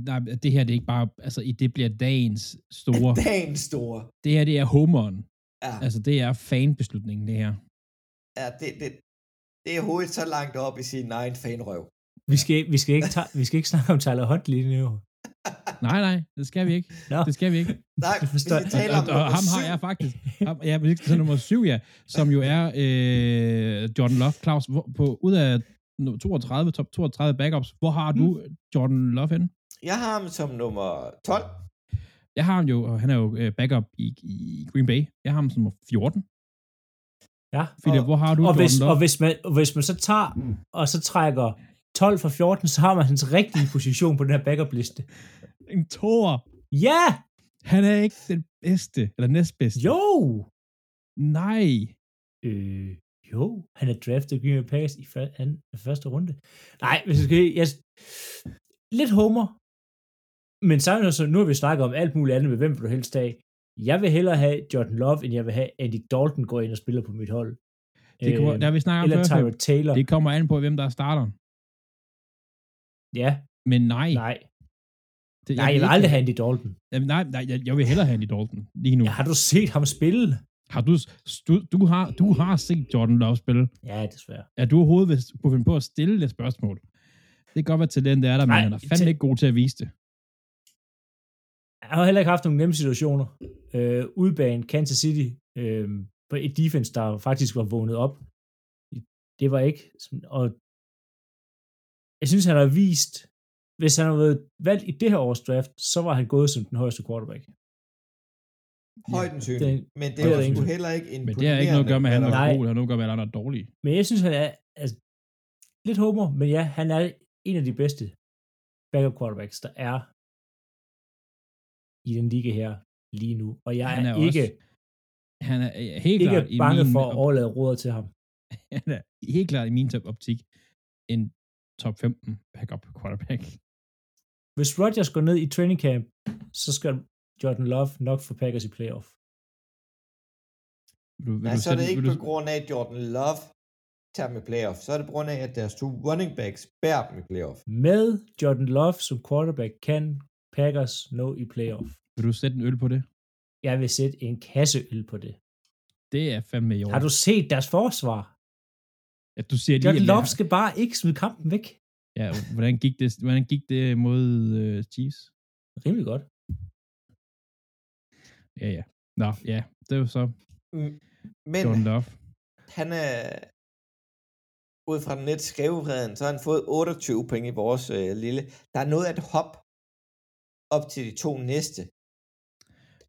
Nej, det her det er ikke bare... Altså, i det bliver dagens store... Dagen store. Det her, det er homeren. Ja, Altså, det er fanbeslutningen, det her. ja det, det, det er hovedet så langt op i sin egen fanrøv. Vi skal, vi skal, ikke, ta- vi skal ikke snakke om Tyler Huntley nu. Nej, nej, det skal vi ikke. Nå. Det skal vi ikke. Nej, Jeg vi skal tale og, om og, og nummer ham har jeg faktisk. Ham, ja, vi skal nummer syv, ja. Som jo er øh, Jordan Love. Claus, hvor, på, ud af no- 32, top 32 backups, hvor har du Jordan Love henne? Jeg har ham som nummer 12. Jeg har ham jo, og han er jo øh, backup i, i Green Bay. Jeg har ham som nummer 14. Ja. Philip, Og- hvor har du Og hvis, og, hvis man, og hvis man så tager, og så trækker 12 fra 14, så har man hans rigtige position på den her backup-liste. En toer. Ja! Han er ikke den bedste, eller næstbedste. Jo! Nej. Øh, jo, han er draftet Green Bay Packers i før, han, første runde. Nej, hvis jeg skal, jeg, lidt homer, men samtidig så, nu har vi snakket om alt muligt andet med, hvem vil du helst have. Jeg vil hellere have Jordan Love, end jeg vil have Andy Dalton går ind og spiller på mit hold. Det kommer, der har vi snakket om eller før. Tyrod Taylor. Det kommer an på, hvem der starter. Ja, Men nej. nej. Det, Nej, jeg vil aldrig have Andy Dalton. Jamen, nej, nej, jeg, jeg vil hellere have Andy Dalton lige nu. Ja, har du set ham spille? Har du, du, du, har, du har set Jordan Love spille. Ja, desværre. Er du overhovedet kunne finde på at stille det spørgsmål? Det kan godt være, talent er der, men han er fandme ikke god til at vise det. Han har heller ikke haft nogle nemme situationer. Øh, udbanen Kansas City, øh, på et defense, der faktisk var vågnet op. Det var ikke, og jeg synes, han har vist, hvis han har været valgt i det her års draft, så var han gået som den højeste quarterback. Højden ja, det, men det, det jo det heller ikke en Men det har ikke noget at gøre med, at han er god, det har noget at gøre med, at han er dårlig. Men jeg synes, han er altså, lidt homer, men ja, han er en af de bedste backup quarterbacks, der er i den liga her lige nu. Og jeg Han er, er ikke, også Han er helt ikke klart i bange min, for at overlade rådet til ham. han er helt klart i min top optik en top 15 backup quarterback. Hvis Rodgers går ned i training camp, så skal Jordan Love nok få Packers i playoff. Vil du, vil Nej, du så er det ikke vil på du, grund af, at Jordan Love tager med playoff. Så er det på grund af, at deres to running backs bærer dem i playoff. Med Jordan Love som quarterback kan Packers nå i playoff. vil du sætte en øl på det? Jeg vil sætte en kasse øl på det. Det er fandme i. Har du set deres forsvar? Ja, du siger lige, Jordan at- Love skal bare ikke smide kampen væk. Ja, hvordan gik det, hvordan gik det mod uh, Chiefs? Rimelig godt. Ja, ja. Nå, ja, det er jo så Mm, Men Jordan Love. han er, ud fra den net skævefreden, så har han fået 28 point i vores øh, lille. Der er noget af et hop op til de to næste.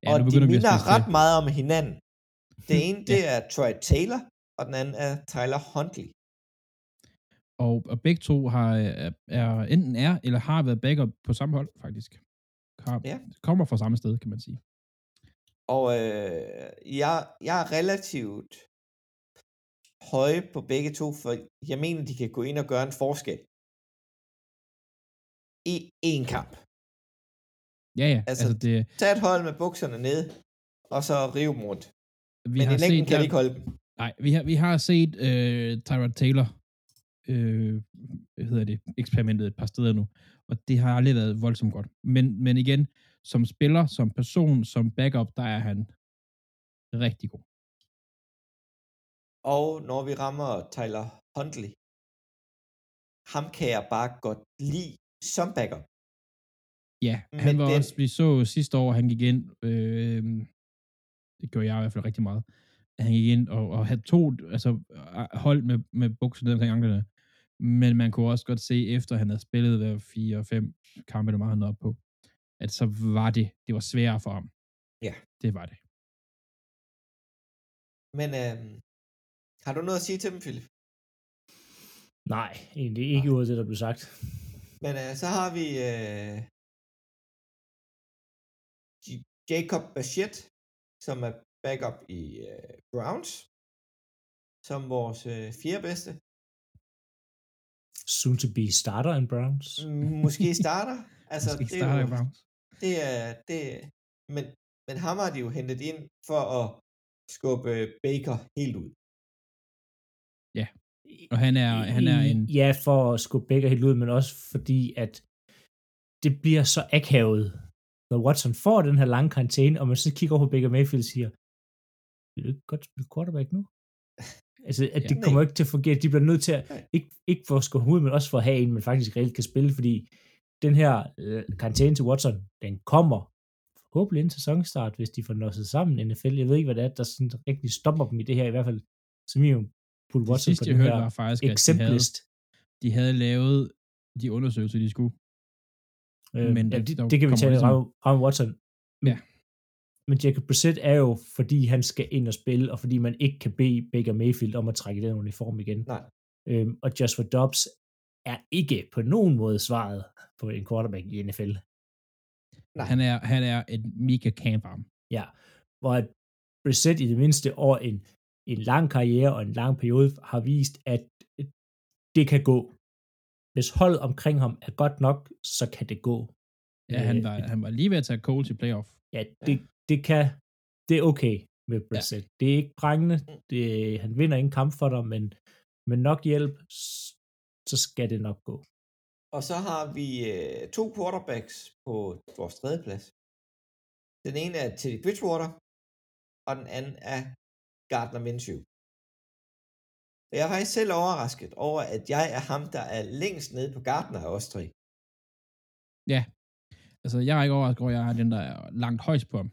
Ja, og de minder ret meget om hinanden. Det ene, Ja. det er Troy Taylor, og den anden er Tyler Huntley. Og, og begge to har, er, er, enten er eller har været backup på samme hold, faktisk. Har, Ja. Kommer fra samme sted, kan man sige. Og øh, jeg, jeg er relativt høje på begge to, for jeg mener, de kan gå ind og gøre en forskel. I én kamp. Ja, ja. Altså, Altså, det, Tag et hold med bukserne ned, og så rive dem rundt. vi Men har i længden set, kan de ikke holde dem. Nej, vi har, vi har set øh, Tyrod Taylor øh, hvad hedder det, eksperimentet et par steder nu, og det har aldrig været voldsomt godt. Men, men igen, som spiller, som person, som backup, der er han rigtig god. Og når vi rammer Tyler Huntley, ham kan jeg bare godt lide som backup. Ja, Men han var den- også, vi så sidste år, han gik ind, øh, det gjorde jeg i hvert fald rigtig meget, at han gik ind og, og havde to, altså hold med, med bukserne omkring anklerne, men man kunne også godt se, efter han havde spillet hver fire og fem kampe, der var han oppe på, at så var det, det var sværere for ham. Ja. Det var det. Men øh, har du noget at sige til dem, Philip? Nej, egentlig ikke ud af det, der blev sagt. Men øh, så har vi øh, Jacob Bachett, som er backup i øh, Browns, som vores øh, fjerde bedste. Soon to be starter in Browns. Måske starter. altså, Måske det er starter jo, i Browns. det er, det, men, men ham har de jo hentet ind for at skubbe Baker helt ud. Og han er, han er en, Ja, for at skubbe Baker helt ud, men også fordi, at det bliver så akavet, når Watson får den her lange karantæne, og man så kigger over på Baker Mayfield og siger, vil du ikke godt spille quarterback nu? Altså, at Ja. det kommer ikke til at fungere. De bliver nødt til at, Nej. ikke, ikke for at ham ud, men også for at have en, man faktisk reelt kan spille, fordi den her øh, karantæne til Watson, den kommer forhåbentlig inden sæsonstart, hvis de får nosset sammen i NFL. Jeg ved ikke, hvad det er, der sådan rigtig stopper dem i det her, i hvert fald som minimum putte det Watson på sidste, jeg den hørte, her var faktisk, at de havde, de havde lavet de undersøgelser, de skulle. Øh, Men ja, det, det kan vi tale om Ram Watson. Men, Ja. men Jacob Brissett er jo, fordi han skal ind og spille, og fordi man ikke kan bede Baker Mayfield om at trække den uniform igen. Nej. Øhm, og Joshua Dobbs er ikke på nogen måde svaret på en quarterback i NFL. Nej. Han er, han er et mega camp arm. Ja, hvor Brissett i det mindste over en, en lang karriere og en lang periode har vist, at det kan gå. Hvis holdet omkring ham er godt nok, så kan det gå. Ja, han Øh, var, han var lige ved at tage Cole til playoff. Ja, det, det kan, det er okay med Brissett. Ja. Det er ikke prangende, det, han vinder ingen kamp for dig, men med nok hjælp, så skal det nok gå. Og så har vi øh, to quarterbacks på vores tredje plads. Den ene er Teddy Bridgewater, og den anden er Gardner Minshew. Jeg er faktisk selv overrasket over, at jeg er ham, der er længst nede på Gardner af os tre. Altså, jeg er ikke overrasket over, at jeg har den, der er langt højst på ham.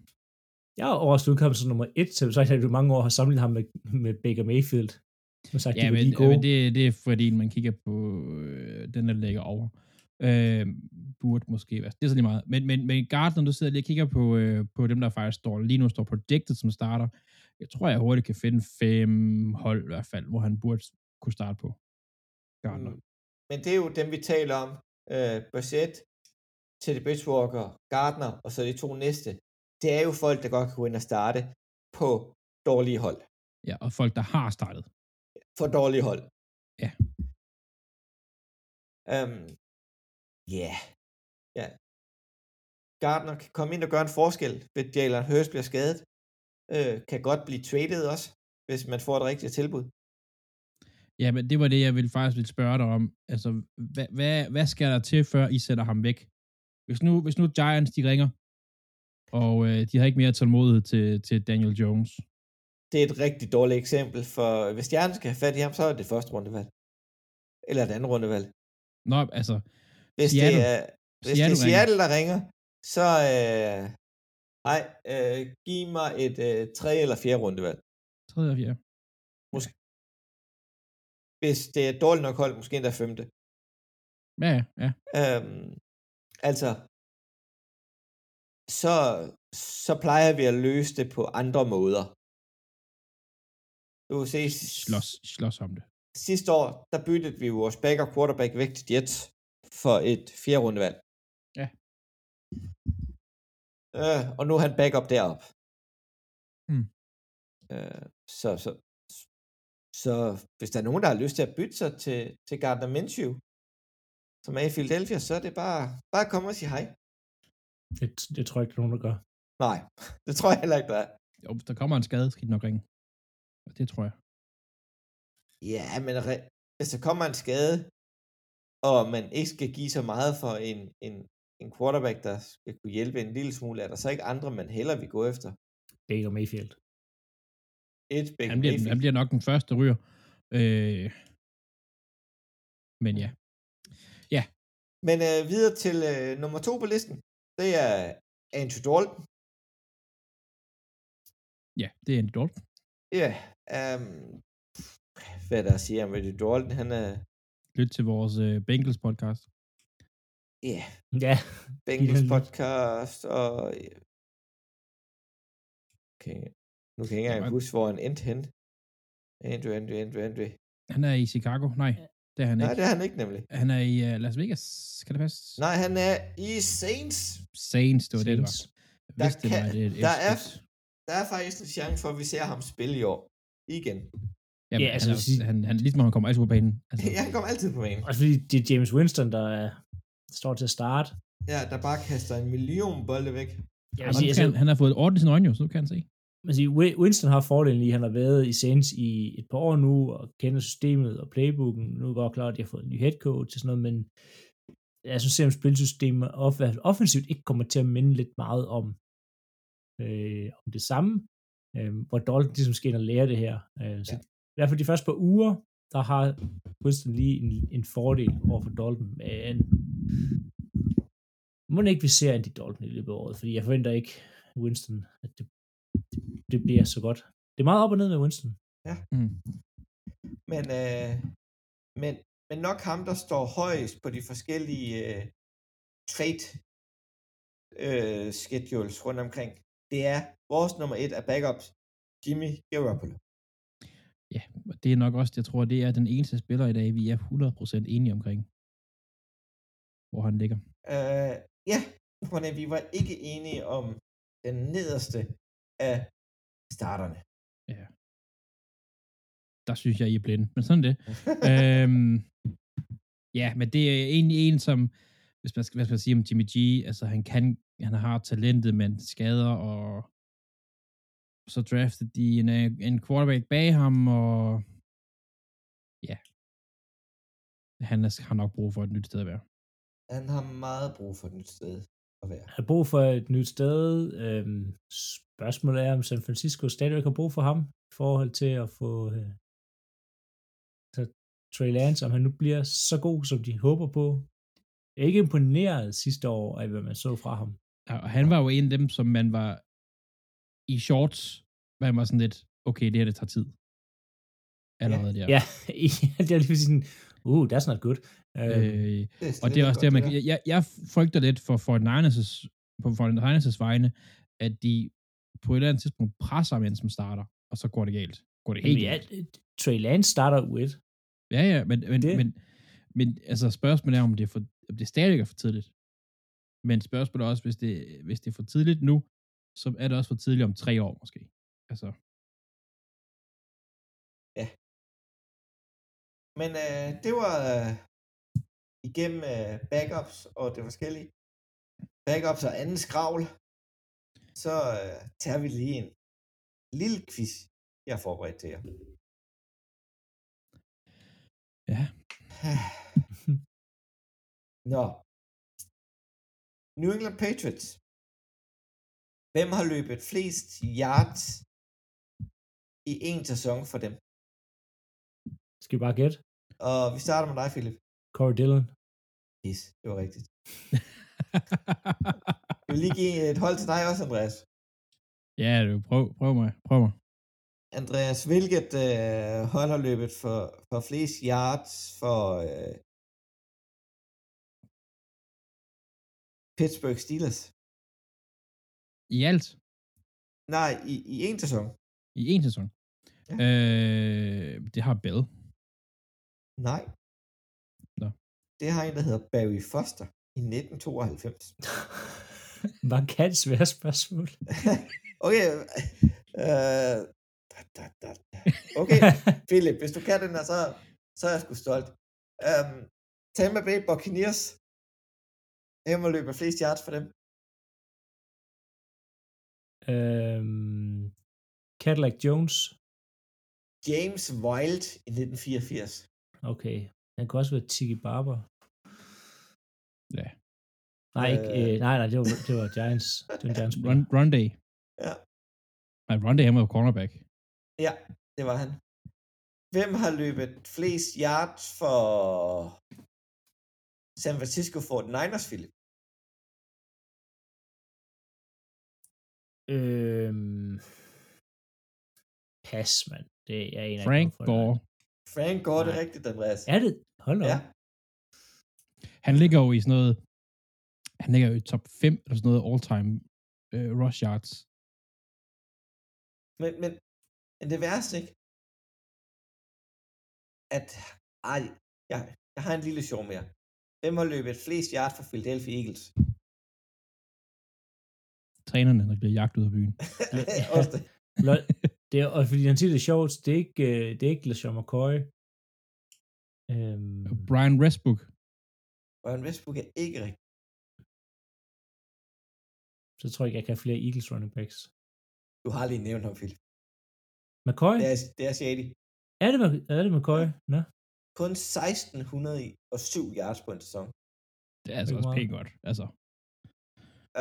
Jeg er overrasket, at du som nummer et, så så har du mange år har sammenlignet ham med, med Baker Mayfield. Som sagt, Ja, de men, lige gode. men det, det er fordi, man kigger på øh, den, der ligger over. Øh, burde måske være. Det er så lige meget. Men, men, men Gardner, du sidder lige og kigger på, øh, på dem, der faktisk står lige nu står predicted som starter. Jeg tror, jeg hurtigt kan finde fem hold i hvert fald, hvor han burde kunne starte på. Gardner. Mm. Men det er jo dem, vi taler om. Øh, Brissett, Teddy Bridgewater, Gardner, og så de to næste. Det er jo folk, der godt kan gå ind og starte på dårlige hold. Ja, og folk, der har startet. For dårlige hold. Ja. Um, yeah. ja. Gardner kan komme ind og gøre en forskel, hvis Jalen Hurst bliver skadet. Øh, kan godt blive traded også, hvis man får et rigtigt tilbud. Ja, men det var det, jeg ville faktisk ville spørge dig om. Altså, hvad, hvad, hvad skal der til, før I sætter ham væk? Hvis nu, hvis nu Giants, de ringer, og øh, de har ikke mere tålmodighed til, til Daniel Jones. Det er et rigtig dårligt eksempel, for hvis Stjernen skal have fat i ham, så er det første rundevalg. Eller et andet rundevalg. Nå, altså, Hvis Seattle. det er, hvis Seattle det er Seattle, der ringer, så øh, nej, øh, giv mig et øh, tredje eller fjerde rundevalg. tredje og fjerde. Hvis det er dårligt nok hold, måske endda femte. Ja, ja, ja. Øhm, altså, så, så plejer vi at løse det på andre måder. Du kan se, Slås, slås om det. sidste år, der byttede vi vores backup quarterback væk til Jets for et fjerde rundevalg. Øh, og nu er han backup derop. Hmm. Øh, så, så, så hvis der er nogen, der har lyst til at bytte sig til, til Gardner Minshew, som er i Philadelphia, så er det bare, bare komme og sige hej. Det, det tror jeg ikke, der er nogen, der gør. Nej, det tror jeg heller ikke, der er. Jo, hvis der kommer en skade, skal de nok ringe. Det tror jeg. Ja, men re- hvis der kommer en skade, og man ikke skal give så meget for en, en, en quarterback, der skal kunne hjælpe en lille smule, er der så ikke andre, man heller vil gå efter? Baker Mayfield. Et Baker Han bliver, Mayfield. han bliver nok den første ryger. Øh, men ja. Men øh, videre til øh, nummer to på listen, det er Andrew Dalton. Ja, det er en Dalton. Ja, um, hvad er der at sige om Andrew Dalton? Han er, Lyt til vores øh, Bengals podcast. Ja, yeah, Ja, Bengals podcast, og okay, nu kan jeg ikke engang huske, hvor han endte hen. Andrew, Andrew, Andrew, Andrew. Han er i Chicago. Nej, det er han Nej, ikke. det er han ikke nemlig. Han er i uh, Las Vegas. Kan det passe? Nej, han er i Saints. Saints, det var det, det var. Saints. Jeg Der det kan- var et, et, der er- Der er faktisk en chance for, at vi ser ham spille i år. Igen. Jamen, Ja, altså, han, han, han, ligesom han kommer altid på banen. Altså, Ja, han kommer altid på banen. Også fordi det er James Winston, der er, står til at starte. Ja, der bare kaster en million bolde væk. Vil nu sige, kan, altså, han, har fået orden i sine øjne, jo, så nu kan han se. man siger, Wi- Winston har fordelen i, at han har været i Saints i et par år nu, og kender systemet og playbooken. Nu er det godt klart, at de har fået en ny head coach og sådan noget, men jeg synes, at spilsystemet off- offensivt ikke kommer til at minde lidt meget om, øh, om det samme, øh, hvor Dalton ligesom skal ind og lære det her. Øh, så Ja. i hvert fald de første par uger, der har Winston lige en, en fordel over for Dalton, men må ikke vi ser Andy Dalton i løbet af året, fordi jeg forventer ikke Winston, at det, det bliver så godt. Det er meget op og ned med Winston. Mm. Men, øh, men, men nok ham, der står højst på de forskellige øh, trade øh, schedules rundt omkring, det er vores nummer et af backups, Jimmy Garoppolo. Ja, og det er nok også, jeg tror, det er den eneste spiller i dag, vi er 100% enige omkring, hvor han ligger. Øh, ja, men vi var ikke enige om den nederste af starterne. Ja. Der synes jeg, I er blinde, men sådan det. øhm, ja, men det er egentlig en, som, hvis man skal, hvad skal man sige om Jimmy G, altså han kan, han har talentet, men skader, og så draftede de en, øh, en quarterback bag ham, og ja, han er, har nok brug for et nyt sted at være. Han har meget brug for et nyt sted at være. Han har brug for et nyt sted. Øhm, spørgsmålet er, om San Francisco stadigvæk har brug for ham i forhold til at få øh, så Trey Lance, om han nu bliver så god, som de håber på. Jeg er ikke imponeret sidste år af, hvad man så fra ham. Ja, Og han var jo en af dem, som man var i shorts, man var sådan lidt, okay, det her, det tager tid. Allerede der. Ja, det er lige sådan, uh, that's not good. Øh, Øh, Det og det er også der, man, jeg, jeg frygter lidt for Fortnite på Fortnite vegne, at de på et eller andet tidspunkt presser mens som starter, og så går det galt. Går det helt Jamen, ja, galt. Trey Lance starter U1. Ja, ja, men, men, Det- men, men altså spørgsmålet er, om det, er for, om det stadig er for tidligt. Men spørgsmålet er også, hvis det, hvis det er for tidligt nu, så er det også for tidligt om tre år måske. Altså, Men øh, det var øh, igennem øh, backups og det forskellige. Backups og anden skravl. Så øh, tager vi lige en lille quiz, jeg har forberedt til jer. ja. Nå. New England Patriots. Hvem har løbet flest yards i en sæson for dem? Skal vi bare gætte? Og vi starter med dig, Philip. Corey Dillon. Yes, det var rigtigt. Jeg vil lige give et hold til dig også, Andreas. ja, du, prøv, prøv mig. Prøv mig. Andreas, hvilket øh, hold har løbet for, for flest yards for øh, Pittsburgh Steelers? I alt, Nej, i, i en sæson. i en sæson. Ja. Øh, det har Bell. Nej. Nå. Det har en, der hedder Barry Foster i 1992. Markant svære spørgsmål. okay. Øh, da, da, da. Okay, Philip, hvis du kan den her, så, så er jeg sgu stolt. Um, Tampa Bay Buccaneers. Hvem har løbet flest yards for dem? Øhm, Cadillac Jones. James Wild i 1984. Okay. Han kunne også være Tiki Barber. Ja. Nej, ikke, Øh. øh, nej, nej, det var, det var Giants. Det var Giants. Run, run day. Ja. Nej, run day, han var jo cornerback. Ja, det var han. Hvem har løbet flest yards for San Francisco 49ers, Philip? Øhm, pas, mand. Det er en af Frank Gore. Frank Gore, det er rigtigt, Andreas. Er det? Hold da Ja. op. Han ligger jo i sådan noget, han ligger jo i top 5 eller sådan noget all-time uh, rush yards. Men, men, men det værste, ikke? At, ej, jeg, jeg har en lille sjov mere. Hvem har løbet flest yards for Philadelphia Eagles? Trænerne, der bliver jagt ud af byen. Også det. Det er, og fordi han siger det er sjovt, det er ikke, øh, det er ikke LeSean McCoy. Øhm, Brian Westbrook. Ryan Westbrook er ikke rigtig. så tror jeg ikke, jeg kan have flere Eagles running backs. Du har lige nævnt ham, Philip. McCoy? Det er, det er shady. Er det, er det McCoy? Nå. Kun 1607 yards på en sæson. Det er altså også pænt godt. Altså,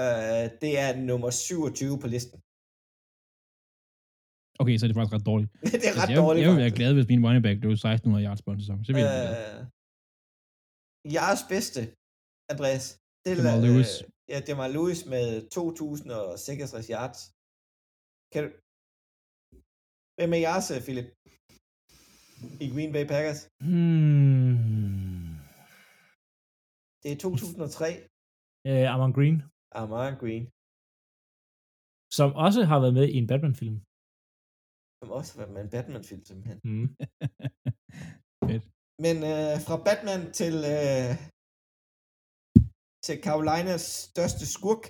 Uh, det er nummer 27 på listen. okay, så er det faktisk ret dårligt. det er ret altså, jeg, dårligt, jeg vil være faktisk. glad, hvis min running back blev 1600 yards på en sæson. Så vil jeg uh, Øh, jeres bedste, Andreas. Det er, Jamal øh, Lewis. Ja, det var Lewis med 2066 yards. Kan du... Hvem er jeres, øh, Philip? I Green Bay Packers? Hmm. Det er 2003. Øh, Amon Green, Amon Green, som også har været med i en Batman-film. som også var med en Batman-film, simpelthen. Mm. Men øh, fra Batman til, øh, til Carolinas største skurk.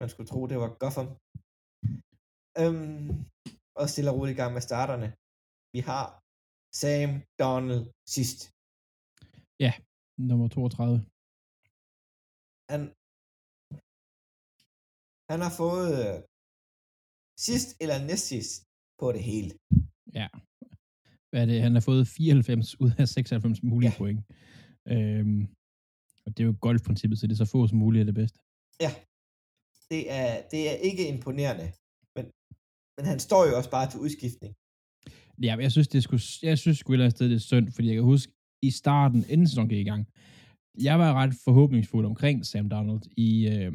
Man skulle tro, det var Gotham. Øhm, og stille og roligt i gang med starterne. Vi har Sam Donald sidst. nummer 32. Han, han har fået øh, sidst eller næst sidst på det hele. Ja. Hvad er det? Han har fået 94 ud af 96 mulige Ja. ja. point. Øhm, og det er jo golfprincippet, så det er så få som muligt er det bedste. Det er, det er ikke imponerende. Men, men han står jo også bare til udskiftning. Ja, men jeg synes, det skulle, jeg synes sgu et eller andet sted, det er synd, fordi jeg kan huske, i starten, inden sæsonen gik i gang, jeg var ret forhåbningsfuld omkring Sam Donald i, øh,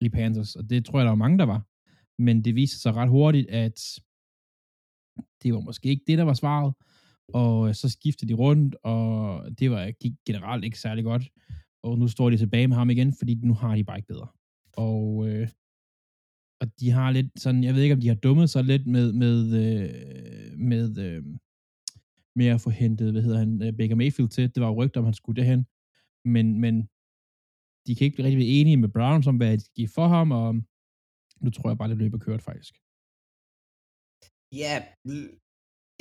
i Panthers, og det tror jeg, der var mange, der var. Men det viste sig ret hurtigt, at det var måske ikke det, der var svaret, og øh, så skiftede de rundt, og det var, gik generelt ikke særlig godt, og nu står de tilbage med ham igen, fordi nu har de bare ikke bedre. Og, øh, og de har lidt sådan, jeg ved ikke, om de har dummet sig lidt med, med, øh, med, øh, med at få hentet, hvad hedder han, øh, Baker Mayfield til. Det var jo rygter, om han skulle derhen. Men, men de kan ikke blive rigtig blive enige med Browns om, hvad de giver for ham, og nu tror jeg bare, det løber kørt faktisk. Ja,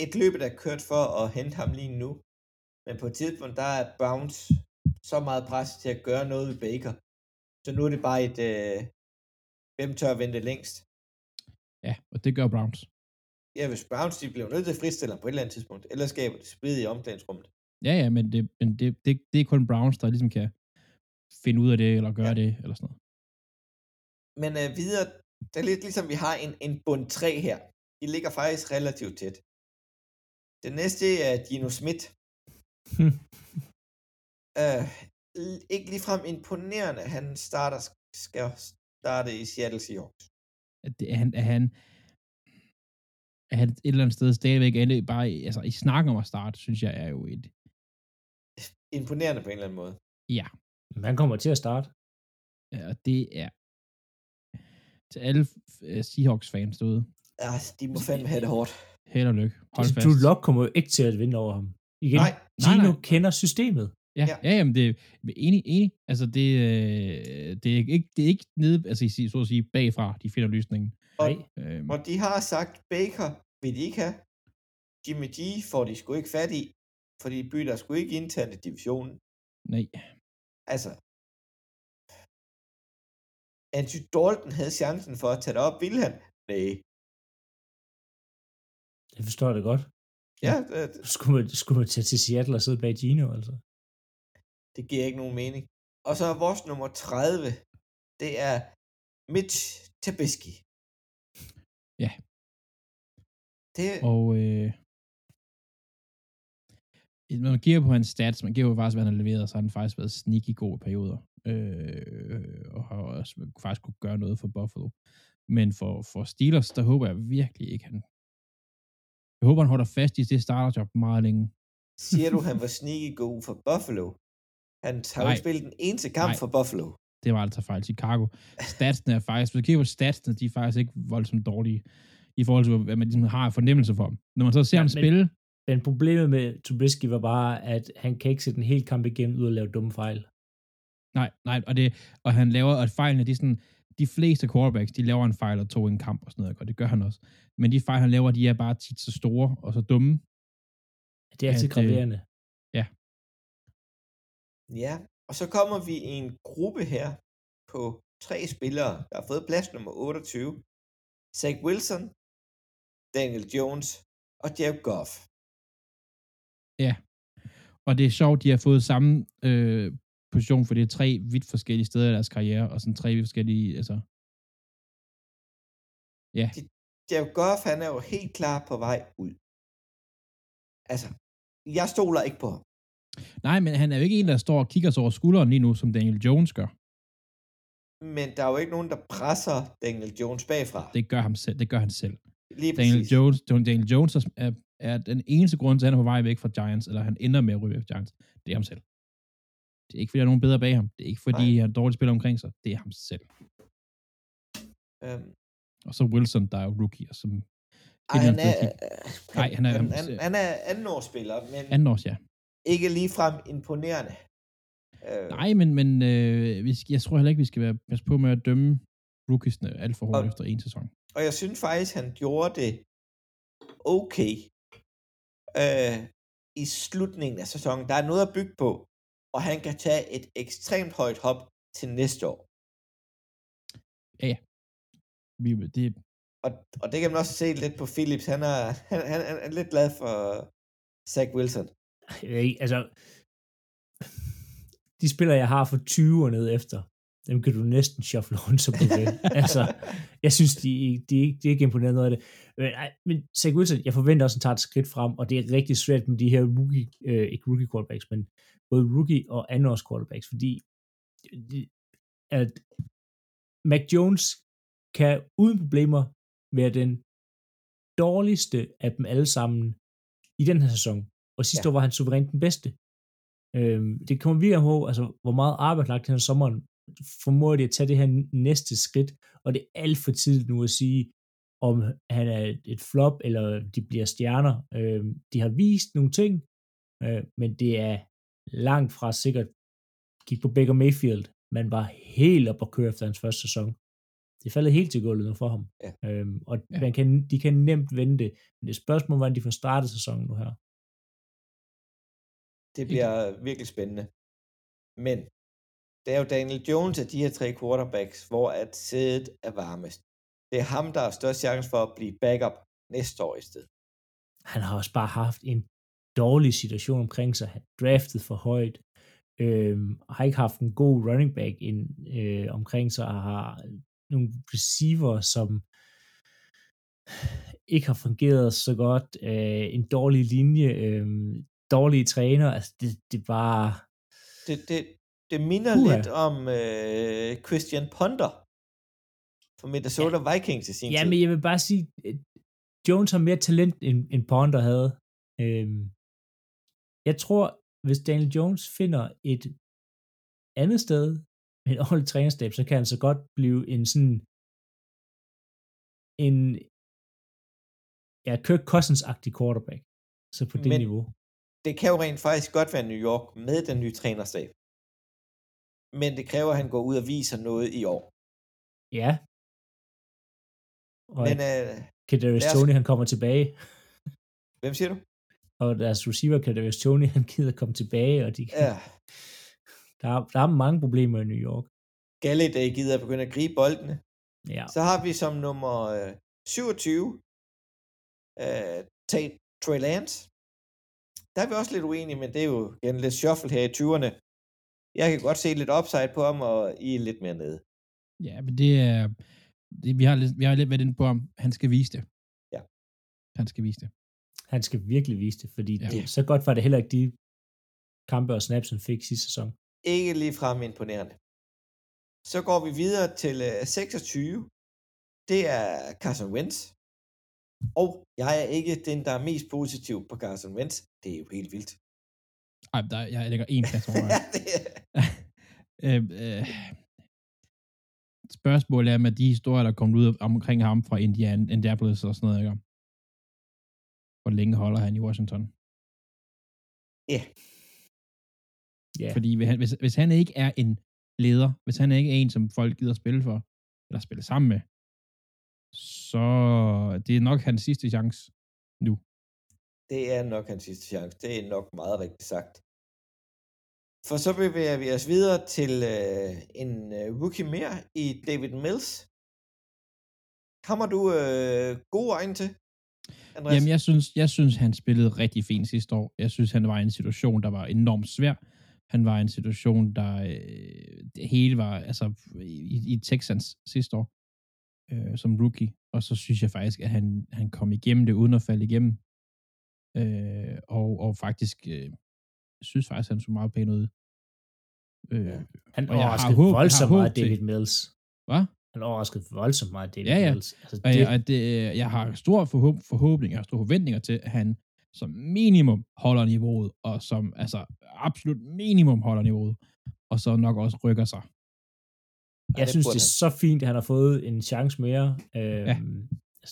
et løb der er kørt for at hente ham lige nu. Men på et tidspunkt, der er Browns så meget pres til at gøre noget ved Baker. Så nu er det bare et, øh, hvem tør at vente længst. Ja, og det gør Browns. Ja, hvis Browns de bliver nødt til at fristille ham på et eller andet tidspunkt, ellers skaber det splid i omklædningsrummet. Ja, ja, men, det, men det, det, det er kun Browns, der ligesom kan finde ud af det, eller gøre ja. det, eller sådan noget. Men øh, videre, det er lidt ligesom, vi har en, en bund 3 her. De ligger faktisk relativt tæt. Det næste er Dino Smith. øh, ikke ligefrem imponerende. Han starter, skal starte i Seattle Seahawks. Er, det, er, han, er han, er han et eller andet sted stadigvæk er bare altså, i snakken om at starte, synes jeg er jo et... Imponerende på en eller anden måde. Ja. Man kommer til at starte. Ja, og det er til alle uh, Seahawks-fans derude. Ja, de må fandme have det hårdt. Held og lykke. Hold fast. Drew Lock kommer jo ikke til at vinde over ham. Igen, Nej, Gino nej, nej. kender systemet. Ja, ja. ja jamen det er enig, enig. Altså det, øh, det, er ikke, det er ikke nede, altså så at sige bagfra, de finder løsningen. Og, Øhm, og de har sagt, Baker vil de ikke have. Jimmy G får de sgu ikke fat i, fordi bytter sgu ikke internt i divisionen. nej. Altså, Andrew Dalton havde chancen for at tage det op. Ville han? Nej. Jeg forstår det godt. Ja, det, Skulle man, skulle man tage til Seattle og sidde bag Gino, altså? det giver ikke nogen mening. Og så er vores nummer 30, det er Mitch Trubisky. Ja. Det, Og øh, når man kigger på hans stats, man kigger på faktisk, hvad han har leveret, så har han faktisk været sneaky god i perioder. Øh, og har også faktisk kunne gøre noget for Buffalo. Men for, for Steelers, der håber jeg virkelig ikke, han... Jeg håber, han holder fast i det starterjob meget længe. siger du, han var sneaky god for Buffalo? Han har jo spillet den eneste kamp Nej. for Buffalo. Det var altså fejl. Chicago. Statsene er faktisk, hvis du kigger på statsene, de er faktisk ikke voldsomt dårlige i forhold til, hvad man ligesom har fornemmelse for dem. Når man så ser Ja, ham spille, Men problemet med Trubisky var bare, at han kan ikke sætte en hel kamp igennem ud og lave dumme fejl. Nej, nej, og, det, og han laver, og fejlene, de sådan, de fleste quarterbacks, de laver en fejl og to i en kamp og sådan noget, og det gør han også. Men de fejl, han laver, de er bare tit så store og så dumme. Det er altid At, øh, graverende. Ja, og så kommer vi i en gruppe her på tre spillere, der har fået plads nummer 28. Zach Wilson, Daniel Jones og Jared Goff. Ja. Og det er sjovt, de har fået samme øh, position, for det er tre vidt forskellige steder i deres karriere, og sådan tre vidt forskellige, altså, ja, Jared Goff, han er jo helt klar på vej ud. Altså, jeg stoler ikke på ham. nej, men han er jo ikke en, der står og kigger sig over skulderen lige nu, som Daniel Jones gør. Men der er jo ikke nogen, der presser Daniel Jones bagfra. Det gør, ham selv, det gør han selv. Lige Daniel præcis. Jones, Daniel Jones er, er den eneste grund til, at han er på vej væk fra Giants, eller han ender med at ryge væk fra Giants. Det er ham selv. Det er ikke, fordi der er nogen bedre bag ham. Det er ikke, fordi Nej. han er dårligt spiller omkring sig. Det er ham selv. Øhm, Og så Wilson, der er jo rookie, og som... ej, han er, Nej, han er- han, han, han er andenårsspiller, men anden års, ja. ikke ligefrem imponerende. Øh, Nej, men, men øh, vi jeg tror heller ikke, vi skal være, passe på med at dømme rookiesne alt for hårdt Og- efter en sæson. Og jeg synes faktisk, han gjorde det okay øh, i slutningen af sæsonen. Der er noget at bygge på, og han kan tage et ekstremt højt hop til næste år. Vi, det, Og, og det kan man også se lidt på Philips. Han er, han, han, han er lidt glad for Zach Wilson. Ikke, altså, de spillere, jeg har for 20 og ned efter, dem kan du næsten shuffle rundt som du vil. altså, jeg synes, de, de, ikke, de er ikke imponeret noget af det. Men, ej, men Zach Wilson, jeg forventer også, at han tager et skridt frem, og det er rigtig svært med de her rookie, øh, ikke rookie quarterbacks, men både rookie og andenårs quarterbacks, fordi at Mac Jones kan uden problemer være den dårligste af dem alle sammen i den her sæson. Og sidste ja. år var han suverænt den bedste. Øhm, det kommer virkelig på, altså, hvor meget arbejde lagt her sommeren, formår de at tage det her næste skridt, og det er alt for tidligt nu at sige, om han er et flop, eller de bliver stjerner. Øhm, de har vist nogle ting, øh, men det er langt fra sikkert. Kig på Baker Mayfield. Man var helt op at køre efter hans første sæson. Det faldet helt til gulvet nu for ham. Ja. Øhm, og ja. man kan, de kan nemt vente det. Men det er spørgsmål, hvordan de får startet sæsonen nu her. Det bliver virkelig spændende. Men det er jo Daniel Jones af de her tre quarterbacks, hvor at sædet er varmest. Det er ham, der har størst chance for at blive backup næste år i stedet. Han har også bare haft en dårlig situation omkring sig. Han draftet for højt. Øhm, har ikke haft en god running back ind, øh, omkring sig, og har nogle receiver, som ikke har fungeret så godt. Øh, en dårlig linje, øh, dårlige træner. Altså, det, det bare... Det, det, det minder uh. lidt om øh, Christian Ponder fra Minnesota ja. Vikings i sin ja, tid. men jeg vil bare sige, Jones har mere talent, end, end Ponder havde. Øhm, jeg tror, hvis Daniel Jones finder et andet sted med et ordentligt trænerstab, så kan han så godt blive en sådan en ja, Kirk Cousins-agtig quarterback. Så på det Men niveau. det kan jo rent faktisk godt være New York med den nye trænerstab. Men det kræver, at han går ud og viser noget i år. Ja. Og Men, øh, Kadarius Tony, han kommer tilbage. Hvem siger du? Og deres receiver, Kadarius Tony, han gider komme tilbage, og de kan... Ja. Der er, der er mange problemer i New York. Galladay gider at begynde at gribe boldene. Ja. Så har vi som nummer øh, 27 øh, Trey Lance. Der er vi også lidt uenige, men det er jo igen lidt shuffle her i 20'erne. Jeg kan godt se lidt upside på ham, og I er lidt mere nede. Ja, men det er... Det, vi, har lidt, vi har lidt været inde på ham. Han skal vise det. Ja. Han skal vise det. Han skal virkelig vise det, fordi ja. det, så godt var det heller ikke de kampe og snaps, han fik sidste sæson. Ikke lige frem imponerende. Så går vi videre til uh, øh, 26. Det er Carson Wentz. Og jeg er ikke den, der er mest positiv på Carson Wentz. Det er jo helt vildt. Ej, der, jeg lægger en plads over. øh, øh, spørgsmålet er med de historier, der er kommet ud omkring ham fra Indiana, Indianapolis og sådan noget, ikke? Hvor længe holder han i Washington? Ja. Yeah. Yeah. Fordi hvis, hvis han ikke er en leder, hvis han ikke er en, som folk gider spille for, eller spille sammen med, så det er nok hans sidste chance nu. Det er nok hans sidste chance. Det er nok meget rigtigt sagt. For så bevæger vi os videre til øh, en øh, rookie mere i David Mills. Kommer du øh, gode øjne til, Andreas? Jamen, jeg synes, jeg synes, han spillede rigtig fint sidste år. Jeg synes, han var i en situation, der var enormt svær. Han var i en situation, der øh, det hele var, altså i, i Texans sidste år, øh, som rookie. Og så synes jeg faktisk, at han, han kom igennem det, uden at falde igennem. Øh, og, og faktisk, øh, jeg synes faktisk, han så meget pæn ud. Øh, ja. Han overraskede håb, voldsomt meget David Mills. Hvad? Han overraskede voldsomt meget David ja, ja. Mills. Altså, det... Og jeg, og det, jeg har stor forhåb, forhåbning, jeg har store forventninger til, at han som minimum holder niveauet, og som altså absolut minimum holder niveauet, og så nok også rykker sig. Jeg ja, synes, det er så fint, at han har fået en chance mere. Øhm, ja.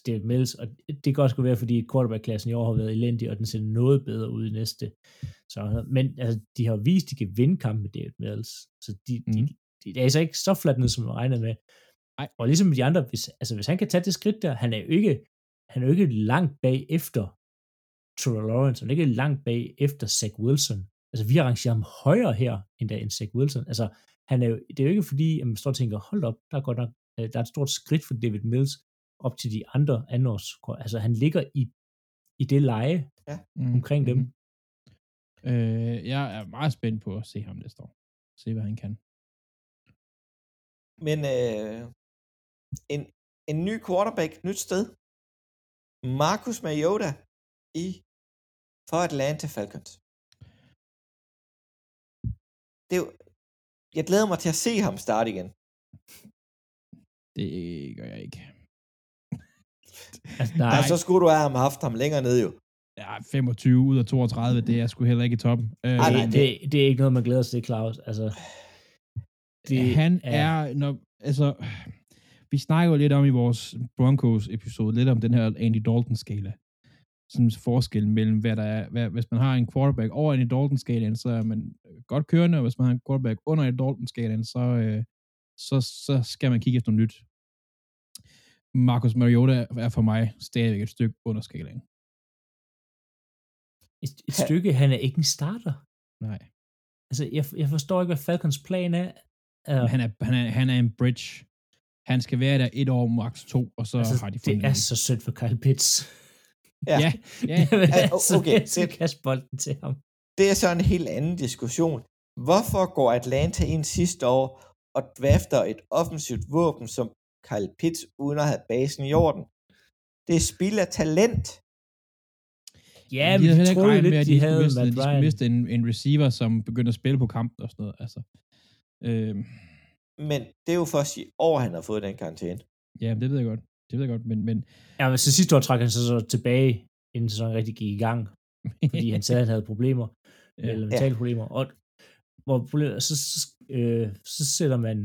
David Mills, og det kan også være, fordi quarterback-klassen i år har været elendig, og den ser noget bedre ud i næste. Så, men altså, de har vist, at de kan vinde kampen med David Mills. Så de, mm. de, de, de er altså ikke så fladt ned, som man regner med. Ej. Og ligesom de andre, hvis, altså, hvis han kan tage det skridt der, han er jo ikke, han er jo ikke langt bag efter Trevor Lawrence, han er ikke langt bag efter Zach Wilson. Altså, vi arrangerer ham højere her, end der end Zach Wilson. Altså, han er jo, det er jo ikke fordi, at man står og tænker, hold op, der er godt nok, øh, der er et stort skridt for David Mills op til de andre andenårs. Altså, han ligger i, i det leje ja. omkring mm-hmm. dem. Øh, jeg er meget spændt på at se ham næste år. Se, hvad han kan. Men øh, en, en ny quarterback, nyt sted. Marcus Mariota i for Atlanta Falcons. Det er jo, jeg glæder mig til at se ham starte igen. Det gør jeg ikke. Altså, nej, Nej. Så skulle du have ham haft ham længere ned jo. Ja, 25 ud af 32, det er sgu heller ikke i toppen. Øh, Ej, det, nej, det, det er ikke noget, man glæder sig til, Claus. Altså, det han er, når, altså, vi snakker jo lidt om i vores Broncos-episode, lidt om den her Andy Dalton-skala. Sådan forskel mellem, hvad der er, hvad, hvis man har en quarterback over Andy Dalton-skalaen, så er man godt kørende, og hvis man har en quarterback under Andy Dalton-skalaen, så, øh, så, så skal man kigge efter noget nyt. Marcus Mariota er for mig stadigvæk et stykke under skalaen. et, et stykke, han er ikke en starter. Nej. Altså, jeg, jeg forstår ikke, hvad Falcons plan er. Uh, han er, han, er, han er en bridge. Han skal være der et år, max to, og så altså, har de det fundet er en. så synd for Kyle Pitts. Ja. Ja, ja. Jeg altså okay, okay, det- kaste bolden til ham. Det er så en helt anden diskussion. Hvorfor går Atlanta ind sidste år og drafter et offensivt våben som Kyle Pitts, uden at have basen i orden? Det er spild af talent. Ja, de men havde de heller ikke med, at de de, skulle havde miste, de skulle miste en, en receiver, som begyndte at spille på kampen og sådan noget. Altså, øh, Men det er jo for at sige, år han har fået den karantæne. ja, det ved jeg godt. Det ved jeg godt, men, men Ja, men så sidste år trak han sig så tilbage, inden sæsonen rigtig gik i gang, fordi han sagde, at han havde problemer, Ja. eller mentale problemer. Og hvor så, så, øh, så sætter man,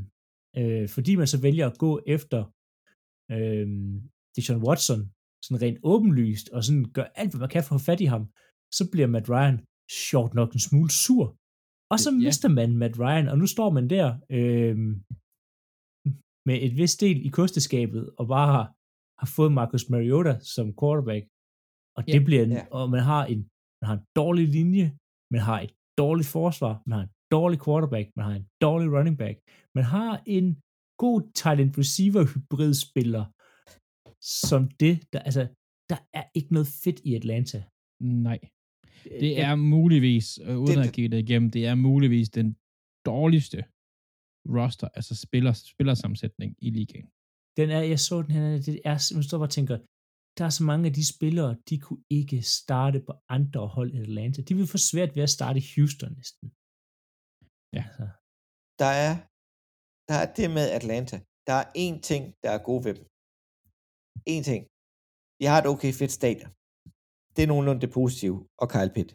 øh, fordi man så vælger at gå efter øh, Deshaun Watson, sådan rent åbenlyst, og sådan gør alt, hvad man kan for at få fat i ham, så bliver Matt Ryan sjovt nok en smule sur. Og så Ja. mister man Matt Ryan, og nu står man der øh, med et vist del i kosteskabet, og bare har, har fået Marcus Mariota som quarterback, og det Ja. bliver en, Ja. og man har en man har en dårlig linje, man har et dårligt forsvar, man har en dårlig quarterback, man har en dårlig running back, man har en god talent receiver hybrid spiller, som det, der, altså, der er ikke noget fedt i Atlanta. nej. Det er muligvis, øh, uden Det- at kigge det igennem, det er muligvis den dårligste roster, altså spiller, spillersammensætning i ligaen. Den er, jeg så den her, det er, man står og tænker, der er så mange af de spillere, de kunne ikke starte på andre hold i Atlanta. De vil få svært ved at starte i Houston næsten. Ja. Altså, Der er, der er det med Atlanta. Der er én ting, der er god ved dem. En ting. De har et okay fedt stadion. Det er nogenlunde det positive. Og Kyle Pitt.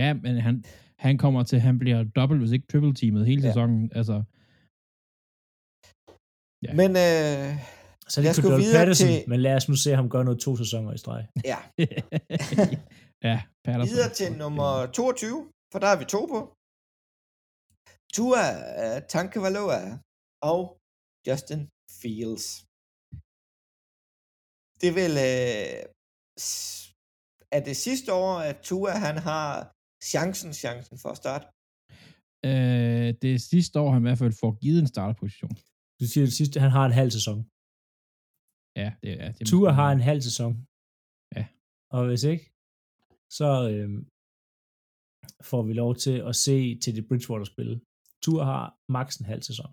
Ja, men han, han kommer til, han bliver dobbelt, hvis ikke triple teamet hele Ja. sæsonen. Altså, Ja. Men øh, så Lad det os gå Cordell videre Patterson, til- men lad os nu se ham gøre noget to sæsoner i streg. ja, ja, Patterson. videre til nummer 22, for der er vi to på. Tua uh, Tankavaloa og Justin Fields. Det vel øh, er det sidste år, at Tua han har chancen, chancen for at starte. Øh, det er sidste år, han i hvert fald får givet en starterposition. Du siger det sidste, han har en halv sæson. Ja, det er det. er Tua har en halv sæson. Ja. Og hvis ikke, så øh, får vi lov til at se til det Bridgewater-spil. Tua har maks en halv sæson.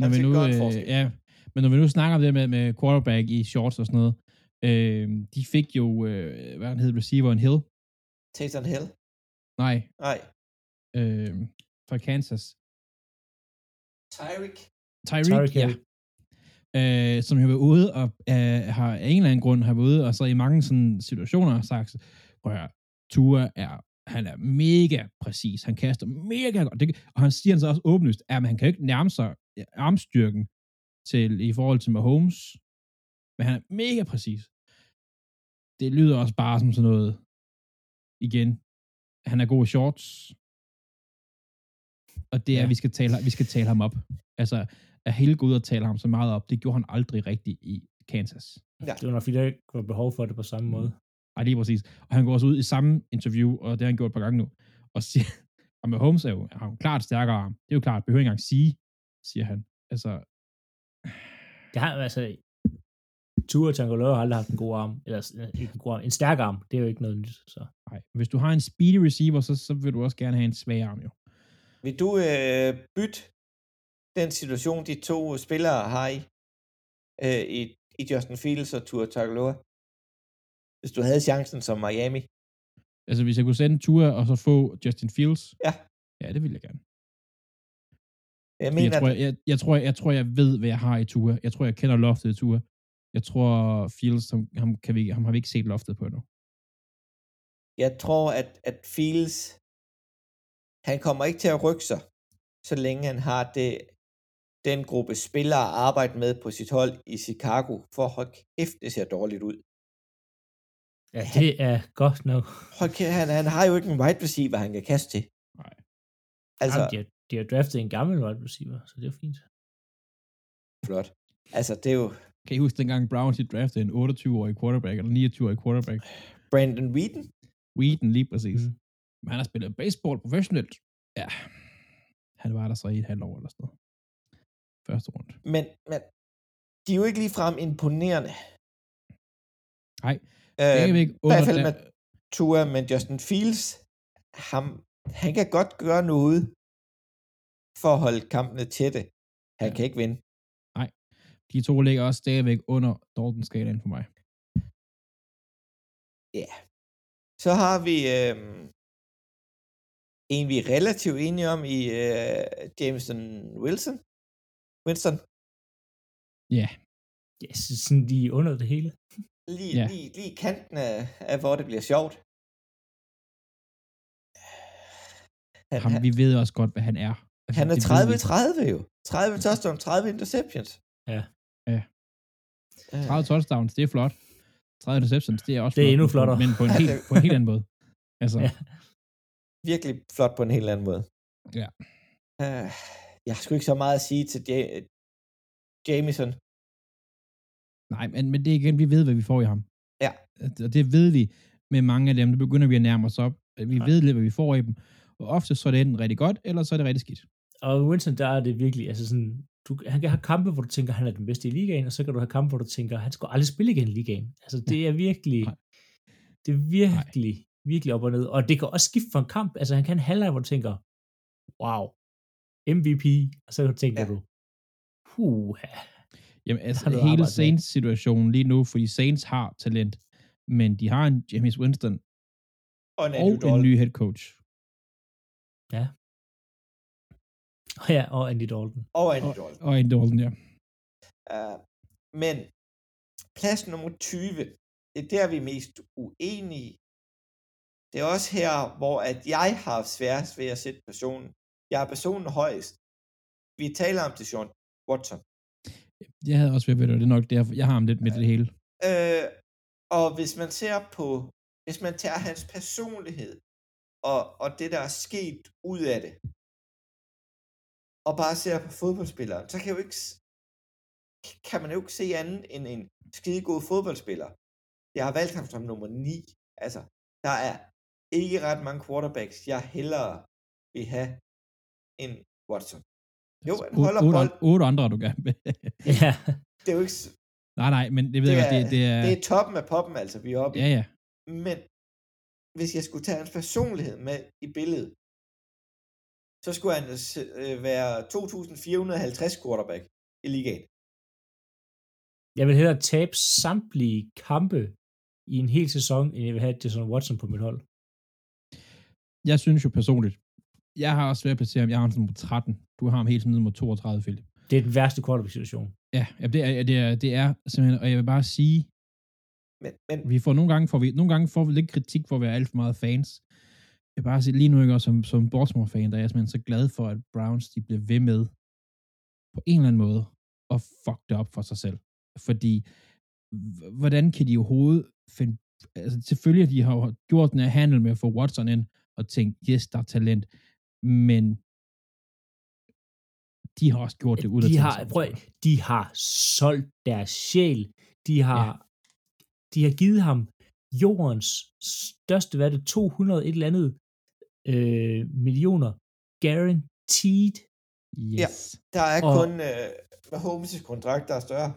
når vi nu, øh, ja, men når vi nu snakker om det med, med quarterback i shorts og sådan noget, øh, de fik jo, øh, hvad han hed, receiveren Hill. Taysom Hill. Nej, Nej. øh, fra Kansas. Tyreek. Tyreek, Tyreek ja. Øh, som har været ude og øh, har af en eller anden grund har været ude, og så i mange sådan situationer har sagt, prøv at høre, Tua er, han er mega præcis, han kaster mega godt, det, og han siger så også åbenlyst, at han kan jo ikke nærme sig ja, armstyrken til, i forhold til Mahomes, men han er mega præcis. Det lyder også bare som sådan noget, igen, han er god i shorts, og det er, Ja. ja. vi, skal tale, vi skal tale ham op. Altså, at hele gå ud og tale ham så meget op, det gjorde han aldrig rigtigt i Kansas. Det var nok, fordi der ikke var behov for det på samme måde. Ej, lige præcis. Og han går også ud i samme interview, og det har han gjort et par gange nu, og siger, at med Holmes er jo, har jo klart stærkere arm. Det er jo klart, behøver ikke engang sige, siger han. Altså, Det har, altså, Tua Tagovailoa har aldrig haft en god arm, eller ikke en god arm, en stærk arm, det er jo ikke noget nyt, så. nej. Hvis du har en speedy receiver, så, så vil du også gerne have en svag arm, jo. Vil du øh, bytte den situation, de to spillere har i, øh, i, i Justin Fields og Tua Tagovailoa, hvis du havde chancen som Miami. Altså, hvis jeg kunne sende Tua og så få Justin Fields? Ja. Ja, det ville jeg gerne. Jeg mener, jeg, tror, jeg, jeg, jeg, tror, jeg, jeg tror, jeg ved, hvad jeg har i Tua. Jeg tror, jeg kender loftet i Tua. Jeg tror, Fields, ham, ham, kan vi, ham har vi ikke set loftet på endnu. Jeg tror, at, at Fields, han kommer ikke til at rykke sig, så længe han har det, den gruppe spillere at arbejde med på sit hold i Chicago, for hold kæft, det ser dårligt ud. Ja, det er godt nok. Hold kæft, han, han har jo ikke en wide receiver, han kan kaste til. Nej. Altså, Jamen, de, har, de har draftet en gammel wide receiver, så det er fint. Flot. Altså, det er jo... Kan I huske dengang Browns i draftede en 28-årig quarterback, eller 29-årig quarterback? Brandon Whedon? Whedon, lige præcis. Mm. Men han har spillet baseball professionelt. Ja, han var der så i et halvt år eller sådan noget. Første runde. Men, men de er jo ikke ligefrem imponerende. Nej, øh, det er ikke under I hvert fald med Tua, men Justin Fields, ham, han kan godt gøre noget for at holde kampene tætte. Han ja. kan ikke vinde. Nej, de to ligger også stadigvæk under Dalton-skalaen for mig. Ja. Så har vi øh, en, vi er relativt enige om i øh, Jameson Wilson. Winston. Ja. Yes, sådan lige under det hele. Lige, ja. lige, lige kanten af, af, hvor det bliver sjovt. Han, Ham, vi ved også godt, hvad han er. Altså, han er 30-30 jo. 30 touchdowns, 30 interceptions. Ja. Ja. 30 touchdowns, det er flot. 30 interceptions, det er også Det er flot, endnu flottere. Men på en, helt, på en helt anden måde. Altså. Ja. Virkelig flot på en helt anden måde. Ja. Uh, jeg har sgu ikke så meget at sige til J- Jameson. Nej, men, men det er igen, vi ved, hvad vi får i ham. Ja. Og det ved vi med mange af dem. Det begynder vi at nærme os op. Vi ja. ved lidt, hvad vi får i dem. Og ofte så er det enten rigtig godt, eller så er det rigtig skidt. Og Winston, der er det virkelig, altså sådan, du, han kan have kampe, hvor du tænker, han er den bedste i ligaen, og så kan du have kampe, hvor du tænker, han skal aldrig spille igen i ligaen. Altså, det er virkelig, Nej. det er virkelig, Nej. virkelig op og ned. Og det kan også skifte for en kamp. Altså, han kan en halvleg, hvor du tænker, wow, MVP, og så tænker ja. du, puha. Jamen, altså, hele Saints-situationen lige nu, fordi Saints har talent, men de har en James Winston og en, og en ny head coach. Ja. Ja, og Andy Dalton. Og Andy Dalton. Og, og Andy Dalton, ja. Uh, men plads nummer 20, det er der, vi er mest uenige. Det er også her, hvor at jeg har svært ved at sætte personen. Jeg er personen højst. Vi taler om det, Sean Watson. Jeg havde også ved det, det er nok derfor, jeg har ham lidt med det hele. Øh, og hvis man ser på, hvis man tager hans personlighed, og, og det, der er sket ud af det, og bare ser på fodboldspilleren, så kan, jo ikke, kan man jo ikke se andet end en skide god fodboldspiller. Jeg har valgt ham som nummer 9. Altså, der er ikke ret mange quarterbacks, jeg hellere vil have end Watson. Jo, han holder otte, bold. Otte andre, du gerne vil. ja. Det er jo ikke... Nej, nej, men det ved det jeg er, det, det er... Det er toppen af poppen, altså, vi er oppe Ja, ja. Men hvis jeg skulle tage hans personlighed med i billedet, så skulle han øh, være 2.450 quarterback i ligaen. Jeg vil hellere tabe samtlige kampe i en hel sæson, end jeg vil have Jason Watson på mit hold. Jeg synes jo personligt, jeg har også svært at placere ham. Jeg har ham som nummer 13. Du har ham helt som nummer 32, Philip. Det er den værste quarterback-situation. Ja, ja det, er, det, er, det er simpelthen, og jeg vil bare sige, men, men, vi får nogle gange, får vi, nogle gange får vi lidt kritik for at være alt for meget fans. Jeg vil bare sige, lige nu ikke også som, som Baltimore-fan, der er jeg simpelthen så glad for, at Browns de bliver ved med på en eller anden måde at fuck det op for sig selv. Fordi, hvordan kan de overhovedet finde, altså selvfølgelig, de har gjort den her handel med at få Watson ind, og tænkt, yes, der er talent, men de har også gjort det ud af de har, prøv, de har solgt deres sjæl. De har, ja. de har givet ham jordens største, hvad er det, 200 et eller andet øh, millioner guaranteed. Yes. Ja, der er og, kun øh, Holmes' kontrakt, der er større.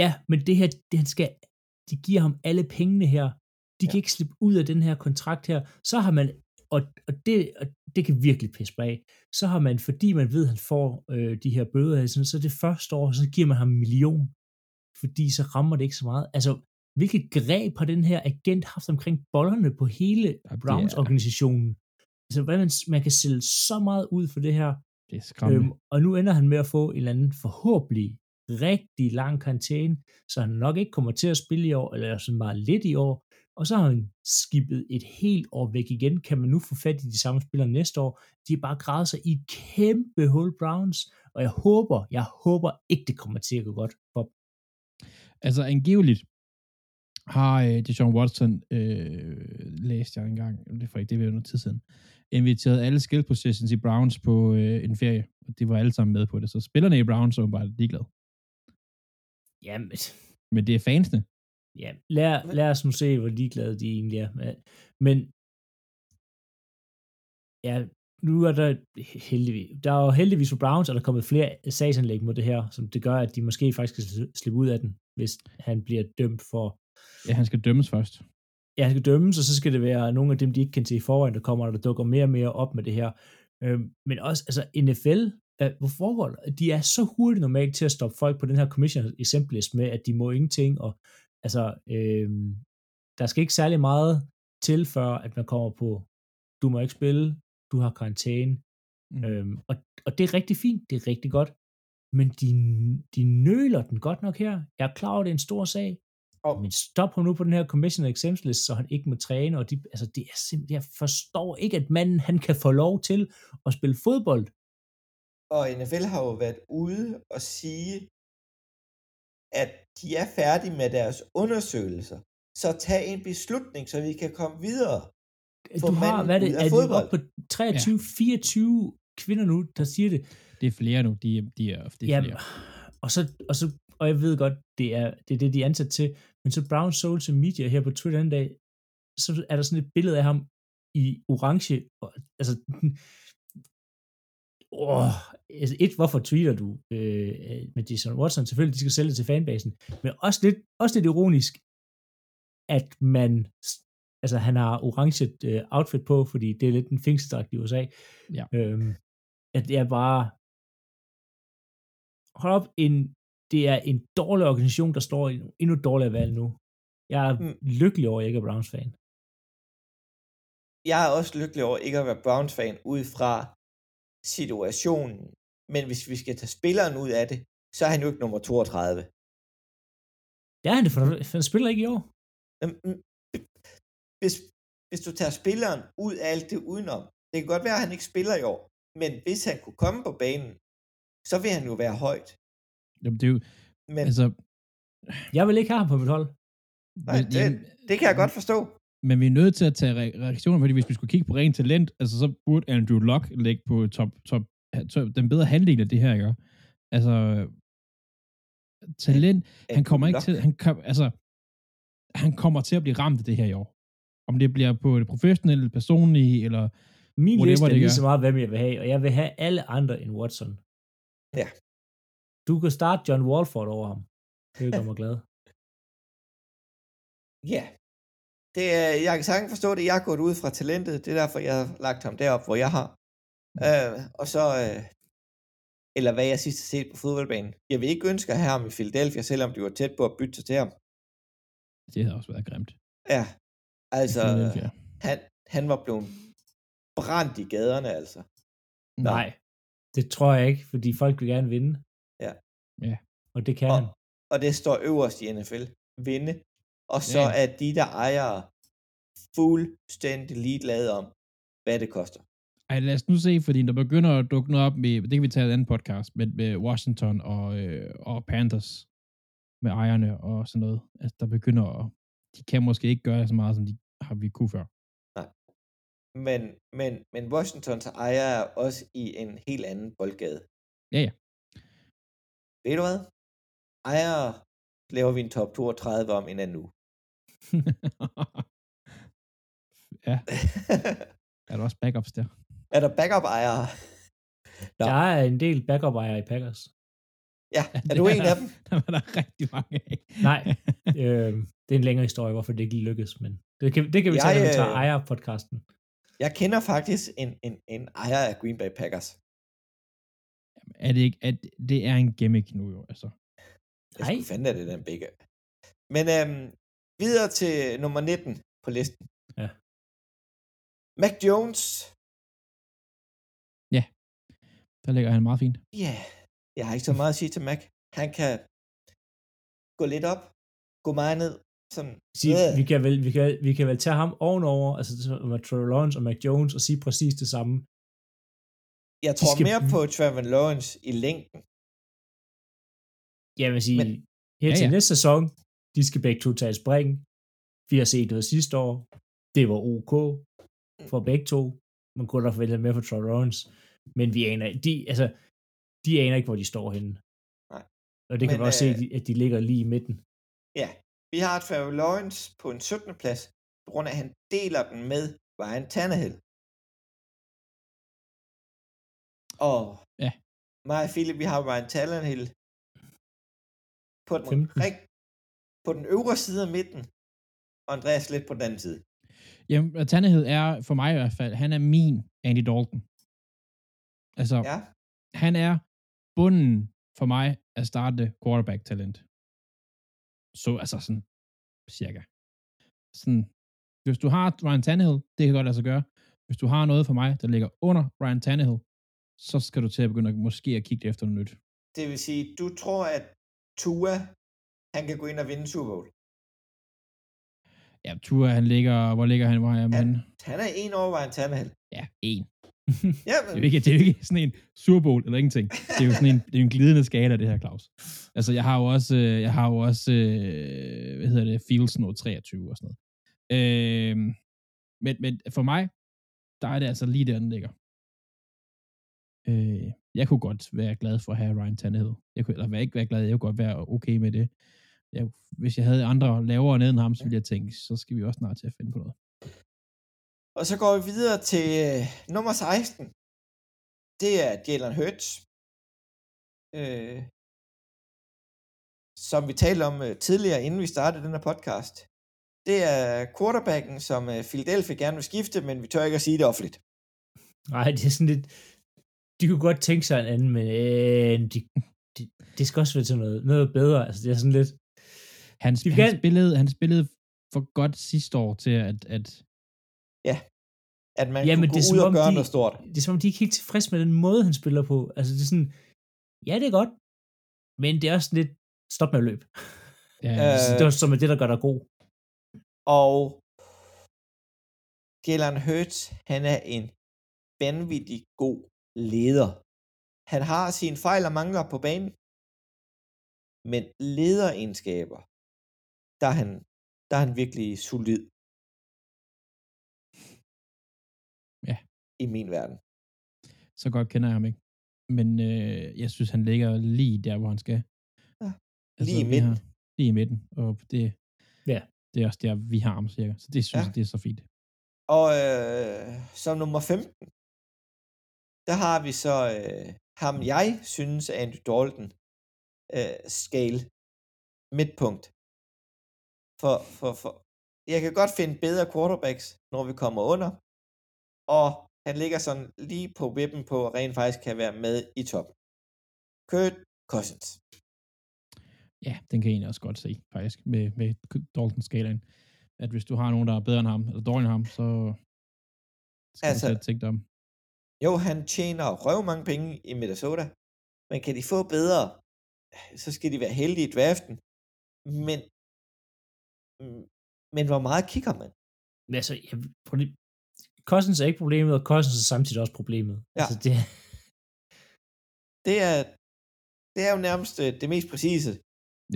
Ja, men det her, det, han skal, de giver ham alle pengene her. De ja. kan ikke slippe ud af den her kontrakt her. Så har man og, og, det, og det kan virkelig pisse mig af. Så har man, fordi man ved, at han får øh, de her bøder, sådan, så det første år, så giver man ham en million, fordi så rammer det ikke så meget. Altså, hvilket greb har den her agent haft omkring bollerne på hele Browns-organisationen? Altså, hvordan man, man kan sælge så meget ud for det her. Det er skræmmende. Øhm, og nu ender han med at få en eller anden forhåbentlig rigtig lang karantæne, så han nok ikke kommer til at spille i år, eller sådan meget lidt i år, og så har han skibet et helt år væk igen. Kan man nu få fat i de samme spillere næste år? De har bare gravet sig i et kæmpe hul Browns, og jeg håber, jeg håber ikke, det kommer til at gå godt for Altså angiveligt har øh, Deshaun Watson, øh, læst jeg engang, det er ikke, det var noget tid siden, inviteret alle skill positions i Browns på øh, en ferie, og de var alle sammen med på det, så spillerne i Browns er bare ligeglade. Jamen. Men det er fansene. Ja, lad, lad os nu se, hvor ligeglade de egentlig er. Men ja, nu er der heldigvis, der er jo heldigvis for Browns, at der er kommet flere sagsanlæg mod det her, som det gør, at de måske faktisk skal slippe ud af den, hvis han bliver dømt for... Ja, han skal dømmes først. Ja, han skal dømmes, og så skal det være nogle af dem, de ikke kan se i forvejen, der kommer, og der dukker mere og mere op med det her. Øhm, men også, altså NFL, hvad, hvor foregår De er så hurtigt normalt til at stoppe folk på den her commission exemplist med, at de må ingenting, og altså, øhm, der skal ikke særlig meget til, før at man kommer på, du må ikke spille, du har karantæne, mm. øhm, og, og det er rigtig fint, det er rigtig godt, men de, de nøler den godt nok her. Jeg er klar over, det er en stor sag, oh. men stop ham nu på den her commission exemptions list, så han ikke må træne, og de, altså det er simpelthen, jeg forstår ikke, at manden, han kan få lov til at spille fodbold. Og NFL har jo været ude og sige, at de er færdige med deres undersøgelser. Så tag en beslutning, så vi kan komme videre. Du har, hvad er det, er fodbold. på 23-24 ja. kvinder nu, der siger det? Det er flere nu, de, de er, de er Jamen, flere. Og så, og så, og jeg ved godt, det er det, er det de er ansat til, men så Brown Social Media her på Twitter en dag, så er der sådan et billede af ham i orange, og, altså, oh, et, hvorfor tweeter du øh, med Jason Watson? Selvfølgelig, de skal sælge til fanbasen, men også lidt, også lidt ironisk, at man, altså han har orange øh, outfit på, fordi det er lidt en fængselsdragt i USA. Ja. Øhm, at det er bare, hold op, en, det er en dårlig organisation, der står i en endnu dårligere valg nu. Jeg er mm. lykkelig over, at jeg ikke er Browns-fan. Jeg er også lykkelig over ikke at være Browns-fan, ud fra situationen. Men hvis vi skal tage spilleren ud af det, så er han jo ikke nummer 32. Ja, han, for han spiller ikke i år. Mm, hvis, hvis du tager spilleren ud af alt det udenom, det kan godt være, at han ikke spiller i år, men hvis han kunne komme på banen, så vil han jo være højt. Jamen, det er jo, men, altså... Jeg vil ikke have ham på mit hold. Nej, det, det kan jeg godt forstå. Men vi er nødt til at tage reaktioner, fordi hvis vi skulle kigge på rent talent, altså så burde Andrew Luck ligge på top, top, top den bedre halvdel af det her, ikke? Altså, talent, Andrew han kommer ikke til, han, kom, altså, han kommer til at blive ramt af det her i år. Om det bliver på det professionelle, personlige, eller Min liste er lige så meget, hvem jeg vil have, og jeg vil have alle andre end Watson. Ja. Du kan starte John Walford over ham. Det gør mig glad. Ja, det, jeg kan sagtens forstå det. Jeg er gået ud fra talentet. Det er derfor, jeg har lagt ham derop, hvor jeg har. Mm. Øh, og så, øh, eller hvad jeg sidst har set på fodboldbanen. Jeg vil ikke ønske at have ham i Philadelphia, selvom de var tæt på at bytte sig til ham. Det havde også været grimt. Ja, altså, han, han var blevet brændt i gaderne, altså. Nå. Nej, det tror jeg ikke, fordi folk vil gerne vinde. Ja. Ja. Og det kan og, han. Og det står øverst i NFL. Vinde og så ja. er de, der ejer fuldstændig ligeglade om, hvad det koster. Ej, lad os nu se, fordi der begynder at dukke noget op med, det kan vi tage i en anden podcast, med, med Washington og, øh, og Panthers med ejerne og sådan noget. Altså, der begynder at, de kan måske ikke gøre så meget, som de har vi kunne før. Nej. Men, men, men Washingtons ejer er også i en helt anden boldgade. Ja, ja. Ved du hvad? Ejer laver vi en top 32 om en anden uge. ja. er der også backups der? Er der backup-ejere? Der er en del backup-ejere i Packers. Ja, er du en af dem? Der var der rigtig mange af. Nej, øh, det er en længere historie, hvorfor det ikke lykkedes, men det kan, det kan vi jeg, tage, når vi tager øh, ejer-podcasten. Jeg kender faktisk en, en, en ejer af Green Bay Packers. Er det ikke, at det er en gimmick nu jo, altså. Jeg Nej. skulle fanden er det den begge. Men øhm, videre til nummer 19 på listen. Ja. Mac Jones. Der ligger han meget fint. Ja, yeah. jeg har ikke så meget at sige til Mac. Han kan gå lidt op, gå meget ned. Sådan, Sige, øh, vi, kan vel, vi, kan, vi kan vel tage ham ovenover, altså med Trevor Lawrence og Mac Jones, og sige præcis det samme. jeg tror skal- mere på Trevor Lawrence i længden. Jeg vil sige, Men- her Ja, til ja. næste sæson, de skal begge to tage et spring. Vi har set noget sidste år. Det var ok for begge to. Man kunne da forvente mere for Trevor Lawrence. Men vi aner, de, altså, de aner ikke, hvor de står henne. Nej. Og det kan Men, vi også se, øh, at de- at de ligger lige i midten. Ja, vi har Trevor Lawrence på en 17. plads, på grund af, at han deler den med Ryan Tannehill. Og Ja. mig og Philip, vi har Ryan Tannehill på den, 15. rig, på den øvre side af midten, og Andreas lidt på den anden side. Jamen, Tannehill er, for mig i hvert fald, han er min Andy Dalton. Altså, Ja, han er bunden for mig at starte quarterback-talent. Så altså sådan, cirka. Sådan, hvis du har Ryan Tannehill, det kan godt lade sig gøre. Hvis du har noget for mig, der ligger under Ryan Tannehill, så skal du til at begynde at, måske at kigge efter noget nyt. det vil sige, du tror, at Tua, han kan gå ind og vinde Super Bowl. Ja, Tua, han ligger, hvor ligger han, hvor er han? Han, er en over Ryan Tannehill. Ja, en. Ja, Det er, jo ikke, det er jo ikke sådan en Super Bowl eller ingenting. Det er jo sådan en, det er en glidende skala, det her, Claus. Altså, jeg har jo også, øh, jeg har jo også øh, hvad hedder det, Fields nå 23 og sådan noget. Øh, men, men for mig, der er det altså lige der, den ligger. Øh, jeg kunne godt være glad for at have Ryan Tannehill. Jeg kunne, eller være ikke være glad, jeg kunne godt være okay med det. Jeg, hvis jeg havde andre lavere ned end ham, så ville jeg tænke, så skal vi også snart til at finde på noget. Og så går vi videre til øh, nummer 16. Det er Jalen Hurts. Øh, som vi talte om øh, tidligere, inden vi startede den her podcast. Det er quarterbacken, som øh, Philadelphia gerne vil skifte, men vi tør ikke at sige det offentligt. Nej, det er sådan lidt... De kunne godt tænke sig en anden, men øh, de, de, det skal også være til noget, noget bedre. Altså, det er sådan lidt... Han, han, gerne- spillede, han spillede for godt sidste år til, at, at At man Ja, ja, men kunne det gå er ud som og gøre de- noget stort. Det er som om, de er ikke helt tilfredse med den måde, han spiller på. Altså, det er sådan... Ja, det er godt. Men det er også lidt... Stop med at løbe. ja, Øh, Øh, det er som er det, der gør dig god. Og Jalen Hurts, han er en vanvittig god leder. Han har sine fejl og mangler på banen, men lederegenskaber, der er han, der er han virkelig solid. Ja. I min verden. så godt kender jeg ham ikke. Men øh, jeg synes, han ligger lige der, hvor han skal. Altså, Ja, lige i midten. Har, lige i midten. Og det, Ja. det er også der, vi har ham cirka. Så det synes Ja. jeg, det er så fint. Og øh, som nummer 15, der har vi så øh, ham, jeg synes er Andy Dalton øh, scale midtpunkt. For, for, for, jeg kan godt finde bedre quarterbacks, når vi kommer under, og han ligger sådan lige på vippen på, at rent faktisk kan være med i toppen. Kurt Cousins. Ja, den kan jeg egentlig også godt se, faktisk, med, med Dalton-skalaen. At hvis du har nogen, der er bedre end ham, eller dårligere end ham, så skal altså, du tænke dig om. Jo, han tjener røv mange penge i Minnesota, men kan de få bedre, så skal de være heldige i draften. Men, men hvor meget kigger man? Men altså, jeg, Cousins er ikke problemet, og Cousins er samtidig også problemet. Ja. Altså, det, Det er, det er jo nærmest øh, det mest præcise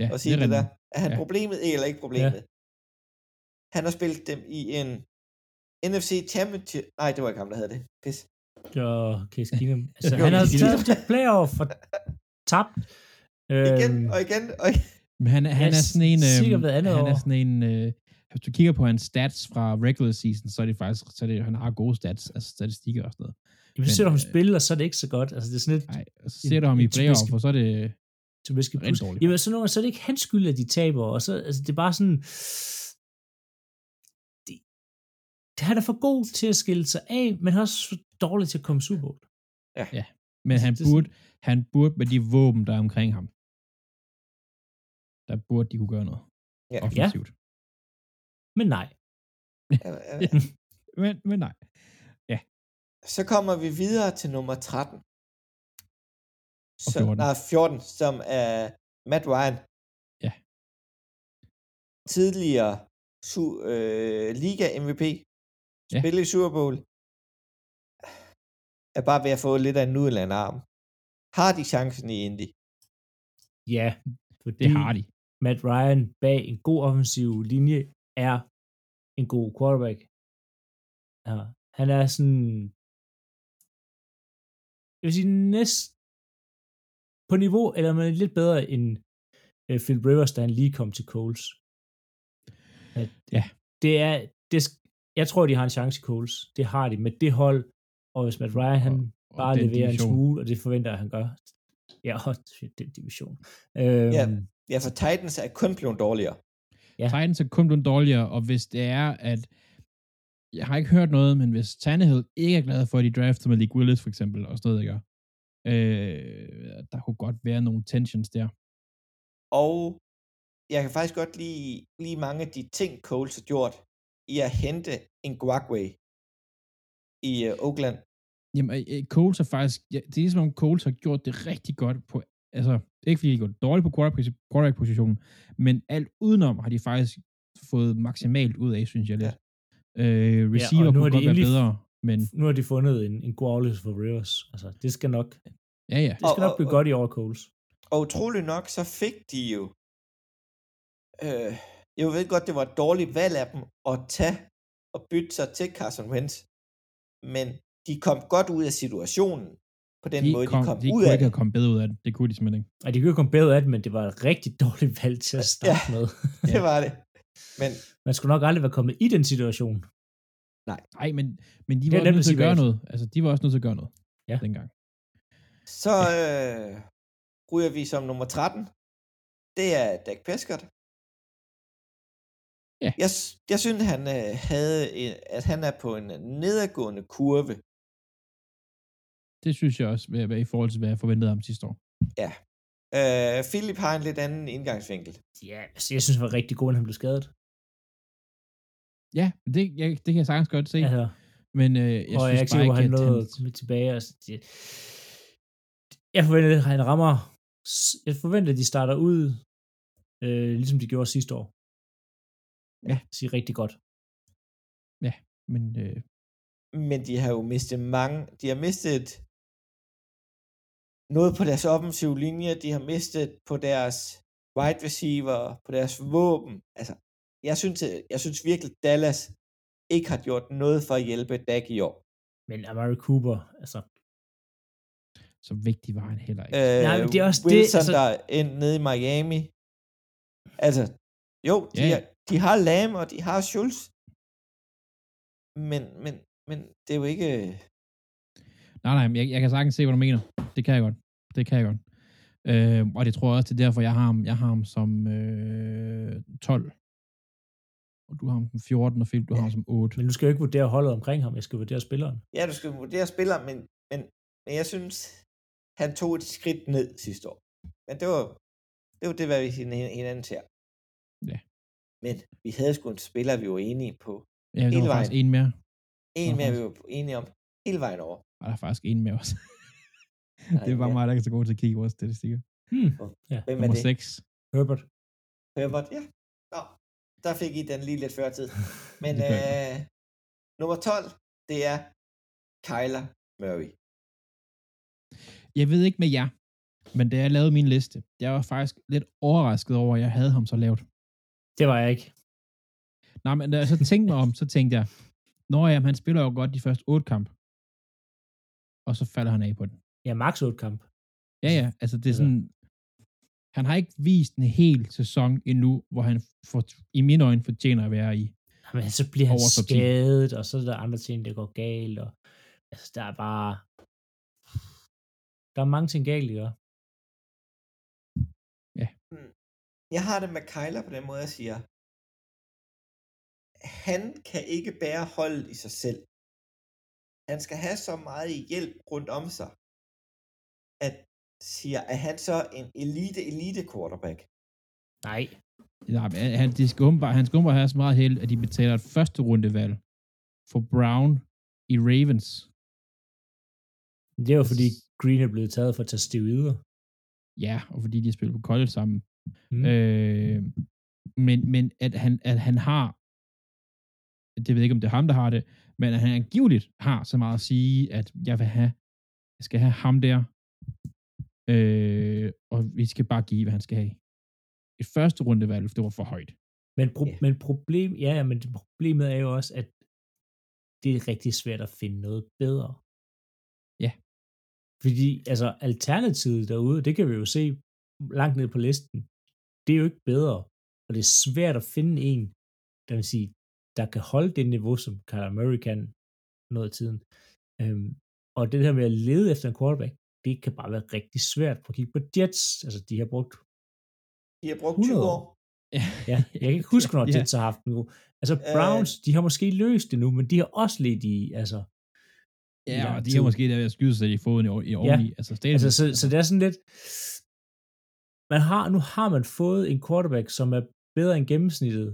Ja, at sige er det, der. Er han Ja. problemet eller ikke problemet? Han har spillet dem i en NFC Championship. Nej, det var ikke ham, der havde det. Pis. og Case Keenum. Altså, Jo, han har taget til playoff og tabt. Igen Øhm, og igen og igen. Men han, er- han Ja, er sådan en... Øh, sikkert hvert andet han er år. sådan en... Øh, hvis du kigger på hans stats fra regular season, så er det faktisk... Så er det, han har gode stats, altså statistikker og sådan noget. Jamen, så men, ser du ham øh, spille, og så er det ikke så godt. Altså, det er sådan lidt Nej, og så ser du ham i playoff, og så er det... Rigtig plus. dårligt. Jamen, så, nogle, så er det ikke hans skyld, at de taber, og så, altså, det er bare sådan, det, han er for god til at skille sig af, men han er også for dårlig til at komme Super Bowl. Men han Det er burde, han burde med de våben, der er omkring ham, der burde de kunne gøre noget Ja. offensivt. Men nej. Ja, ja. Ja. Men, men nej. Så kommer vi videre til nummer 13. Og Så, 14. nej, 14, som er Matt Ryan. Ja. Tidligere su- øh, Liga MVP. Ja. Spillet i Super Bowl. Er bare ved at få lidt af en nudel af en arm. Har de chancen i Indy? Ja, fordi Det har de. Matt Ryan bag en god offensiv linje er en god quarterback. Ja, han er sådan, jeg vil sige næst på niveau, eller man er lidt bedre end uh, Phil Rivers, da han lige kom til Coles. At, Ja. Det er, det, jeg tror, de har en chance i Coles. Det har de med det hold, og hvis Matt Ryan han Og bare den leverer en division. smule, og det forventer jeg, han gør. Ja, og den division. Øhm, Ja. Ja, for Titans er kun blevet dårligere. Ja. Titans er kun blevet dårligere, og hvis det er, at jeg har ikke hørt noget, men hvis Tannehill ikke er glad for, at de drafter med Malik Willis for eksempel, og sådan noget, der gør, øh, der kunne godt være nogle tensions der. Og jeg kan faktisk godt lide, lide mange af de ting, Coles har gjort i at hente en Guagway i uh, Oakland. Jamen, øh, øh, Coles er faktisk, ja, det er ligesom om Coles har gjort det rigtig godt på, altså, det er ikke fordi, de gjort dårligt på quarterback- quarterback-positionen, men alt udenom har de faktisk fået maksimalt ud af, synes jeg lidt. Øh, receiver nu ja, har kunne de godt være endelig- bedre, men nu har de fundet en, en god afløser for Rivers. Altså, det skal nok, ja, ja. det skal Og- nok blive og- godt i år, Coles. Og utroligt nok, så fik de jo... Øh, jeg ved godt, det var et dårligt valg af dem at tage og bytte sig til Carson Wentz. Men de kom godt ud af situationen på den de måde, kom, de kom de ud kunne af ikke det. have kommet bedre ud af det. Det kunne de simpelthen ikke. Og de kunne jo komme bedre af det, men det var et rigtig dårligt valg til at starte Ja. med. Det var det. Men Man skulle nok aldrig være kommet i den situation. Nej, men, men de Det var også nødt til at gøre noget. Altså, de var også nødt til at gøre noget Ja. dengang. så øh, ryger vi som nummer 13. Det er Dak Prescott. Ja. Jeg, jeg synes, han øh, havde, en- at han er på en nedadgående kurve. Det synes jeg også, i forhold til, hvad jeg forventede ham sidste år. Øh, Philip har en lidt anden indgangsvinkel. Ja, altså, jeg synes, det var rigtig god, at han blev skadet. Ja, det, jeg, det kan jeg sagtens godt se. Altså, Men øh, jeg og jeg synes er ikke bare han ikke, at nåede han... at komme tilbage. Altså, det, jeg forventer, at han rammer... Jeg forventer, at de starter ud, øh, ligesom de gjorde sidste år. Ja. Sige rigtig godt. Men øh, Men de har jo mistet mange. De har mistet noget på deres offensive linje. De har mistet på deres wide receiver, på deres våben. Altså, jeg synes, jeg synes virkelig, Dallas ikke har gjort noget for at hjælpe Dak i år. Men Amari Cooper, altså... så vigtig var han heller ikke. Øh, Nej, men det er også det, Wilson, altså- der er endt nede i Miami. Altså, jo, de, har, de har Lam, og de har Schultz. Men, men, men det er jo ikke... Nej, nej, jeg, jeg kan sagtens se, hvad du mener. Det kan jeg godt. Det kan jeg godt. Øh, og det tror jeg også, det er derfor, jeg har ham, jeg har ham som øh, 12. Og du har ham som 14, og Philip, du har ham som 8. Men du skal jo ikke vurdere holdet omkring ham, jeg skal vurdere spilleren. Ja, du skal vurdere spillere, men, men, men jeg synes, han tog et skridt ned sidste år. Men det var det, var det hvad vi hin- hinanden ser. Ja. Men vi havde sgu en spiller, vi var enige på. Ja, hele var faktisk vejen. en mere. En mere, vi faktisk. var enige om hele vejen over. Og der er faktisk en også. Nej, det er bare ja. mig, der ikke er så god til at kigge i vores statistikker. Hmm. Ja. Hvem er Nummer det? 6. Herbert. Herbert, ja. Nå, der fik I den lige lidt før tid. Men jeg øh, nummer 12, det er Kyler Murray. Jeg ved ikke med jer, men da jeg lavede min liste, jeg var faktisk lidt overrasket over, at jeg havde ham så lavt. Det var jeg ikke. Nej, men da jeg så tænkte mig om, så tænkte jeg, Nå ja, men han spiller jo godt de første otte kampe. Og så falder han af på den. Ja, max 8 kamp. Ja, ja, altså det er Altså. sådan, han har ikke vist en hel sæson endnu, hvor han for, i mine øjne fortjener at være i. Men så bliver han Over top 10. skadet, og så er der andre ting, der går galt. Og, altså, der er bare... Der er mange ting galt, ikke? Jeg har det med Kyler på den måde, jeg siger, han kan ikke bære holdet i sig selv. Han skal have så meget hjælp rundt om sig, at siger, at han så en elite, elite quarterback? Nej. Ja, han, de skal umiddelbart, han skal umiddelbart have så meget held, at de betaler et første rundevalg for Brown i Ravens. Det var fordi Green er blevet taget for at tage steroider. Ja, og fordi de spiller på college sammen. Mm. Øh, men, men at, han, at han har, det ved jeg ikke, om det er ham, der har det, men at han angiveligt har så meget at sige, at jeg vil have, jeg skal have ham der, øh, og vi skal bare give, hvad han skal have. Et første rundevalg, det var for højt. Men, pro- Ja. men problem, ja, men problemet er jo også, at det er rigtig svært at finde noget bedre. Ja. Fordi, altså, alternativet derude, det kan vi jo se langt ned på listen, det er jo ikke bedre. Og det er svært at finde en, der vil sige, der kan holde det niveau, som Kyler Murray kan noget af tiden. Øhm, og det her med at lede efter en quarterback, det kan bare være rigtig svært. Prøv at kigge på Jets. Altså, de har brugt De har brugt 100 20 år. Ja, jeg kan ikke huske, Ja. Jets har haft nu. Altså, Browns, de har måske løst det nu, men de har også lidt i, altså... Ja, og de har måske der ved at skyde sig i foden i, i oveni. Altså, stadig, Altså, så, så det er sådan lidt... Man har, nu har man fået en quarterback, som er bedre end gennemsnittet.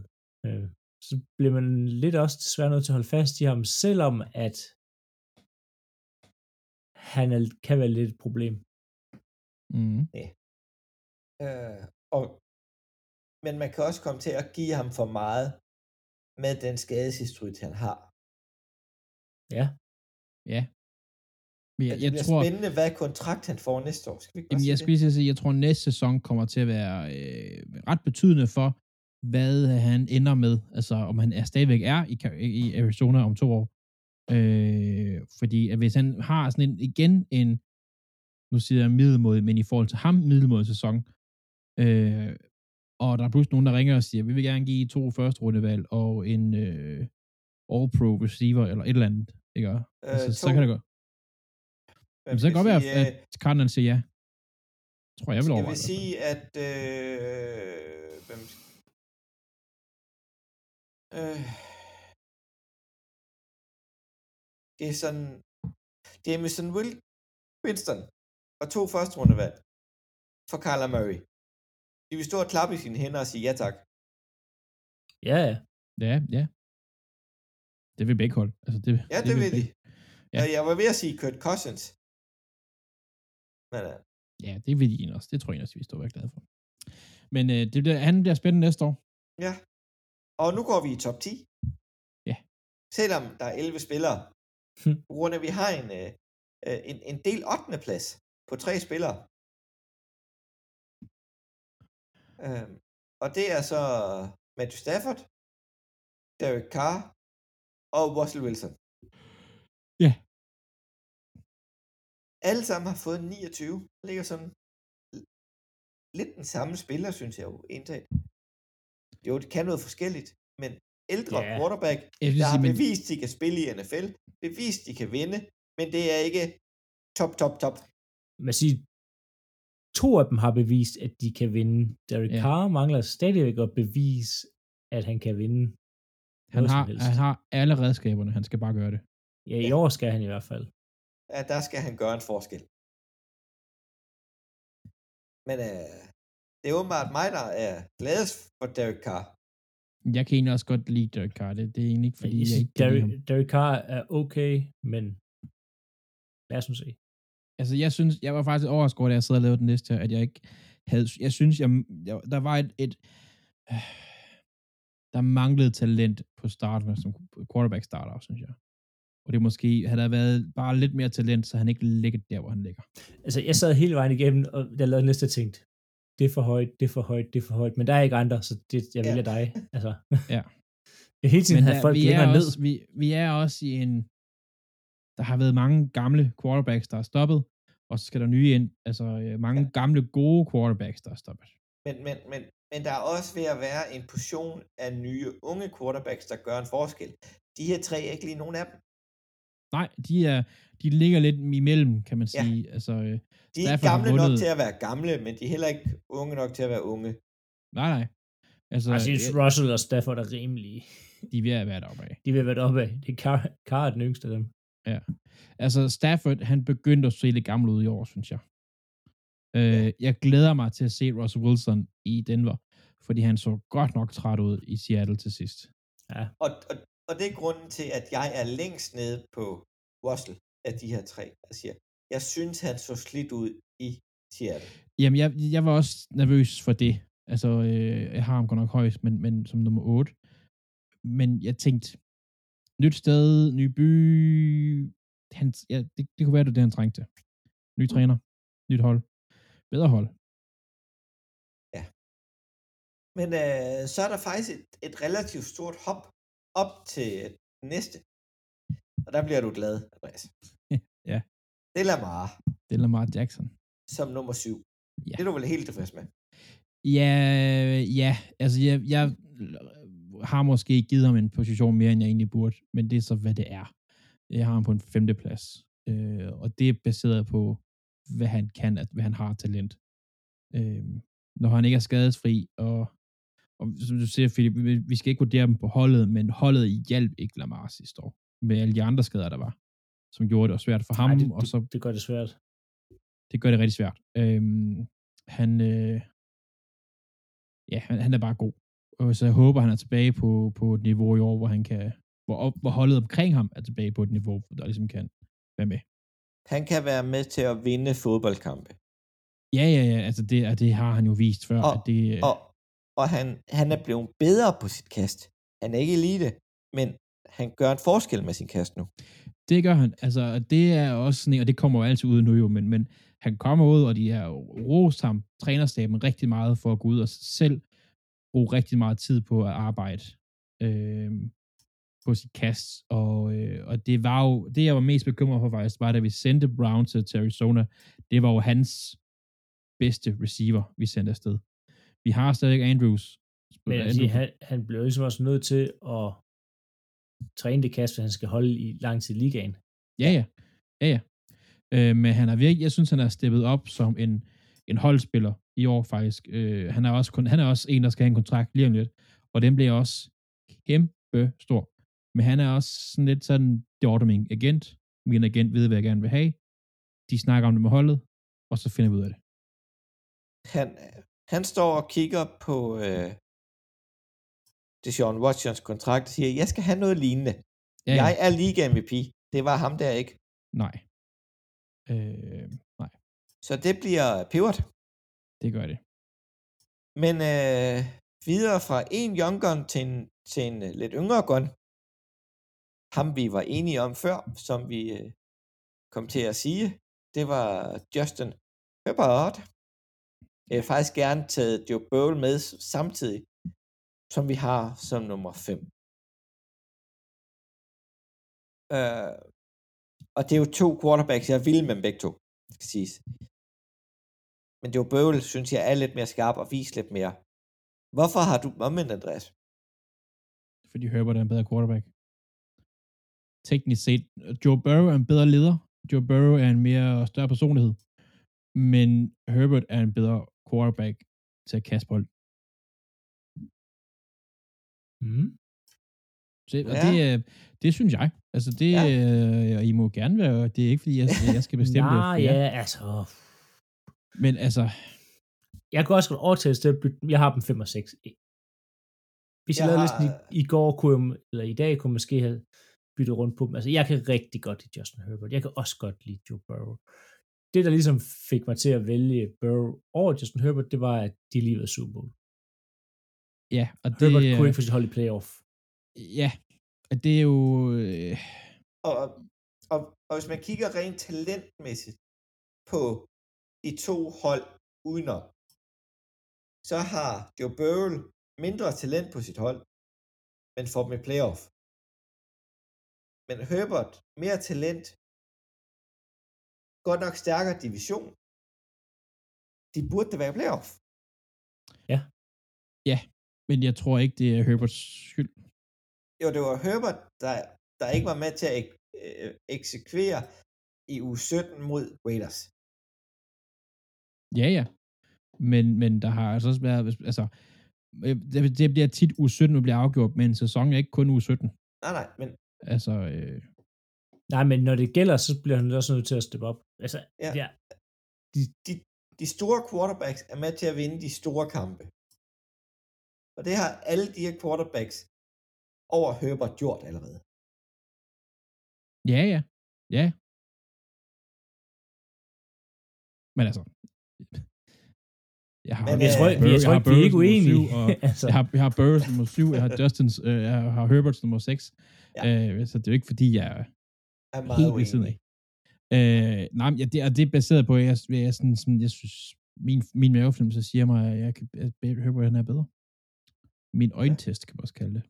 Øh, så bliver man lidt også desværre nødt til at holde fast i ham, selvom at han er, kan være lidt et problem. mm. Øh, og, men man kan også komme til at give ham for meget med den skadeshistorik, han har. Ja, Ja. Men Jeg, jeg, det jeg bliver tror, spændende, hvad kontrakt han får næste år. Skal vi ikke Jamen, jeg skulle lige sige, jeg tror, at næste sæson kommer til at være øh, ret betydende for, hvad han ender med. Altså, om han er stadigvæk er i, i Arizona om to år. Øh, fordi at hvis han har sådan en, igen en, nu siger jeg middelmåde, men i forhold til ham, middelmåde sæson, øh, og der er pludselig nogen, der ringer og siger, vi vil gerne give to første rundevalg og en øh, all-pro receiver, eller et eller andet, ikke? Øh, Altså, så kan det godt. Hvad Jamen, så kan det vil godt være, sige, at Cardinals siger ja. Tror jeg vil Jeg overveje. vil det. sige, at... Øh, hvem, øh, det er sådan... Jameson Will, Winston og to første rundevalg for Kyler Murray. De vil stå og klappe i sine hænder og sige ja tak. ja, ja. Ja, ja. Det vil begge hold. Altså, det, Ja, det, vil de. Ja. Jeg var ved at sige Kurt Cousins. Men øh, Ja, det vil de også. Det tror jeg også, vi står være glade for. Men øh, det bliver, han bliver spændende næste år. ja. Og nu går vi i top 10. Ja. Selvom der er 11 spillere. Hm. På grund af, at vi har en, øh, øh, en, en del 8. plads på tre spillere. Øhm, og det er så Matthew Stafford, Derek Carr og Russell Wilson. Ja. Alle sammen har fået 29. Det ligger sådan lidt den samme spiller, synes jeg jo, indtaget. Jo, det kan noget forskelligt, men ældre Ja. quarterback, der har sige, men, bevist, de kan spille i NFL, bevist, de kan vinde, men det er ikke top, top, top. Man siger, to af dem har bevist, at de kan vinde. Derek Ja. ja. Carr mangler stadigvæk at bevise, at han kan vinde. han, har, han har alle redskaberne. Han skal bare gøre det. Ja, i år skal han i hvert fald. Ja, der skal han gøre en forskel. Men øh, det er åbenbart mig, der er gladest for Derek Carr. Jeg kan egentlig også godt lide Derek Carr. Det, det er egentlig ikke, fordi Jeg jeg ikke kan lide Derek, ham. Derek Carr er okay, men lad os nu se. Altså, jeg synes, jeg var faktisk overrasket over, da jeg sad og lavede den næste her, at jeg ikke havde, jeg synes, jeg, jeg der var et, et der manglede talent på starten, som quarterback starter, synes jeg. Og det måske havde der været bare lidt mere talent, så han ikke ligget der, hvor han ligger. Altså, jeg sad hele vejen igennem, og jeg lavede næste tænkt, det er for højt, det er for højt, det er for højt, men der er ikke andre, så det, jeg Ja. vælger dig. Altså, Ja. Jeg hele tiden Men have der, folk vi, er længere ned. også, vi, vi er også i en... Der har været mange gamle quarterbacks, der er stoppet, og så skal der nye ind. Altså øh, mange Ja. gamle, gode quarterbacks, der er stoppet. Men, men, men, men der er også ved at være en portion af nye unge quarterbacks, der gør en forskel. De her tre er ikke lige nogen af dem. Nej, de, er, de ligger lidt imellem, kan man Ja. sige. Altså, øh, De er ikke gamle nok vundet- til at være gamle, men de er heller ikke unge nok til at være unge. nej, nej. Altså, Jeg synes, jeg, Russell og Stafford er rimelige. De er ved at være deroppe af. De vil være deroppe af. Det er Carr, Carr er den yngste af dem. Altså, Stafford, han begyndte at se lidt gammel ud i år, synes jeg. Øh, jeg glæder mig til at se Russell Wilson i Denver, fordi han så godt nok træt ud i Seattle til sidst. Ja. Og, og, og det er grunden til, at jeg er længst nede på Russell af de her tre. Jeg siger, jeg synes, han så slidt ud i Seattle. Jamen, jeg, jeg var også nervøs for det. Altså, øh, jeg har ham godt nok højst, men, men som nummer 8. Men jeg tænkte, nyt sted, ny by, han, ja, det, det kunne være, det det, han trængte. Ny træner, nyt hold, bedre hold. Men øh, så er der faktisk et, et relativt stort hop op til næste. Og der bliver du glad, Andreas. Ja. Det er Lamar Det er Lamar Jackson. som nummer syv. Ja. Det er du vel helt tilfreds med? Ja, ja, altså jeg, jeg har måske givet ham en position mere, end jeg egentlig burde, men det er så, hvad det er. Jeg har ham på en femteplads, øh, og det er baseret på, hvad han kan, at hvad han har talent. Øh, når han ikke er skadesfri, og, og som du siger, Philip, vi, vi skal ikke vurdere dem på holdet, men holdet hjalp ikke Lamar sidste år, med alle de andre skader, der var, som gjorde det også svært for ham, Ej, det, og så det, det gør det svært. det gør det rigtig svært. Øhm, han, øh, ja, han, han er bare god. Og så jeg håber, han er tilbage på, på et niveau i år, hvor han kan, hvor, op, hvor holdet omkring ham er tilbage på et niveau, der ligesom kan være med. Han kan være med til at vinde fodboldkampe. Ja, ja, ja, altså det, det har han jo vist før. Og, at det, øh, og, og han, han er blevet bedre på sit kast. Han er ikke elite, men han gør en forskel med sin kast nu. Det gør han. Altså, det er også sådan, og det kommer jo altid ud nu jo, men, men han kommer ud, og de har jo rost ham, trænerstaben, rigtig meget for at gå ud og selv bruge rigtig meget tid på at arbejde øh, på sit kast. Og, øh, og det var jo, det jeg var mest bekymret for faktisk, var da vi sendte Brown til, til Arizona, det var jo hans bedste receiver, vi sendte afsted. Vi har stadig Andrews. Men vil sige, han, han bliver ligesom også nødt til at træne det kast, hvis han skal holde i lang tid i ligaen. Ja, ja. ja, ja. Øh, men han er virkelig, jeg synes, han er steppet op som en, en holdspiller i år faktisk. Øh, han, er også kun, han er også en, der skal have en kontrakt lige om lidt, og den bliver også kæmpe stor. Men han er også sådan lidt sådan, det ordner min agent. Min agent ved, hvad jeg gerne vil have. De snakker om det med holdet, og så finder vi ud af det. Han, han står og kigger på øh, Deshaun Watsons kontrakt og siger, jeg skal have noget lignende. Ja, ja. Jeg er liga MVP. Det var ham der ikke. Nej. Øh, nej, Så det bliver pivot. det gør det. Men øh, videre fra en young gun til en, til en øh, lidt yngre gun. Ham vi var enige om før, som vi øh, kom til at sige, det var Justin Herbert. Jeg vil faktisk gerne taget Joe Burrow med samtidig, som vi har som nummer 5. Øh, og det er jo to quarterbacks, jeg vil med begge to, skal siges. Men Joe Burrow, synes jeg, er lidt mere skarp og viser lidt mere. Hvorfor har du omvendt, Andreas? Fordi Herbert er en bedre quarterback. Teknisk set, Joe Burrow er en bedre leder. Joe Burrow er en mere større personlighed. Men Herbert er en bedre quarterback til at kaste bold. Mm. Så, og Ja. det, øh, det synes jeg. Altså det, Ja. øh, I må gerne være, det er ikke fordi, jeg, jeg skal bestemme det. Nej, for jer. ja, altså... Men altså, Jeg kan også godt overtage til at bytte, jeg har dem 5 og 6. Hvis jeg, Jeg lavede har- listen i, i går, kunne jeg, eller i dag, kunne jeg måske have byttet rundt på dem. Altså, jeg kan rigtig godt lide Justin Herbert. Jeg kan også godt lide Joe Burrow. Det, der ligesom fik mig til at vælge Burrow over Justin Herbert, det var, at de lige var Super Bowl. ja, og det, Herbert øh, kunne ikke få sit hold i playoff. ja, og det er jo, øh, Og, og, og hvis man kigger rent talentmæssigt på de to hold udenom, så har Joe Burrow mindre talent på sit hold, men får dem i playoff. Men Herbert, mere talent, godt nok stærkere division. De burde da være i playoff. men jeg tror ikke, det er Herberts skyld. Jo, det var Herbert, der, der ikke var med til at ek- øh, eksekvere i uge 17 mod Raiders. Ja, ja. Men, men der har altså også været, altså, øh, det, det bliver tit u 17, der bliver afgjort, men en sæson er ikke kun u 17. Nej, nej, men Altså, øh, Nej, men når det gælder, så bliver han også nødt til at steppe op. Altså, Ja. ja. ja. de, de store quarterbacks er med til at vinde de store kampe. Og det har alle de her quarterbacks over Herbert gjort allerede. ja, ja. Ja. Men altså, jeg har, Men, Jeg tror, øh, jeg, jeg tror har ikke, vi er ikke uenige. syv, og altså, jeg har, jeg har Burrows nummer 7, jeg har Justins, øh, jeg har Herberts nummer 6. Ja. Øh, så det er jo ikke, fordi jeg Jeg er meget helt ved siden af. Øh, nej, men ja, det, og det er baseret på, at jeg, jeg, er sådan, sådan, jeg synes, min, min mavefornemmelse siger mig, at jeg kan Herbert han er bedre. Min øjentest, kan man også kalde det.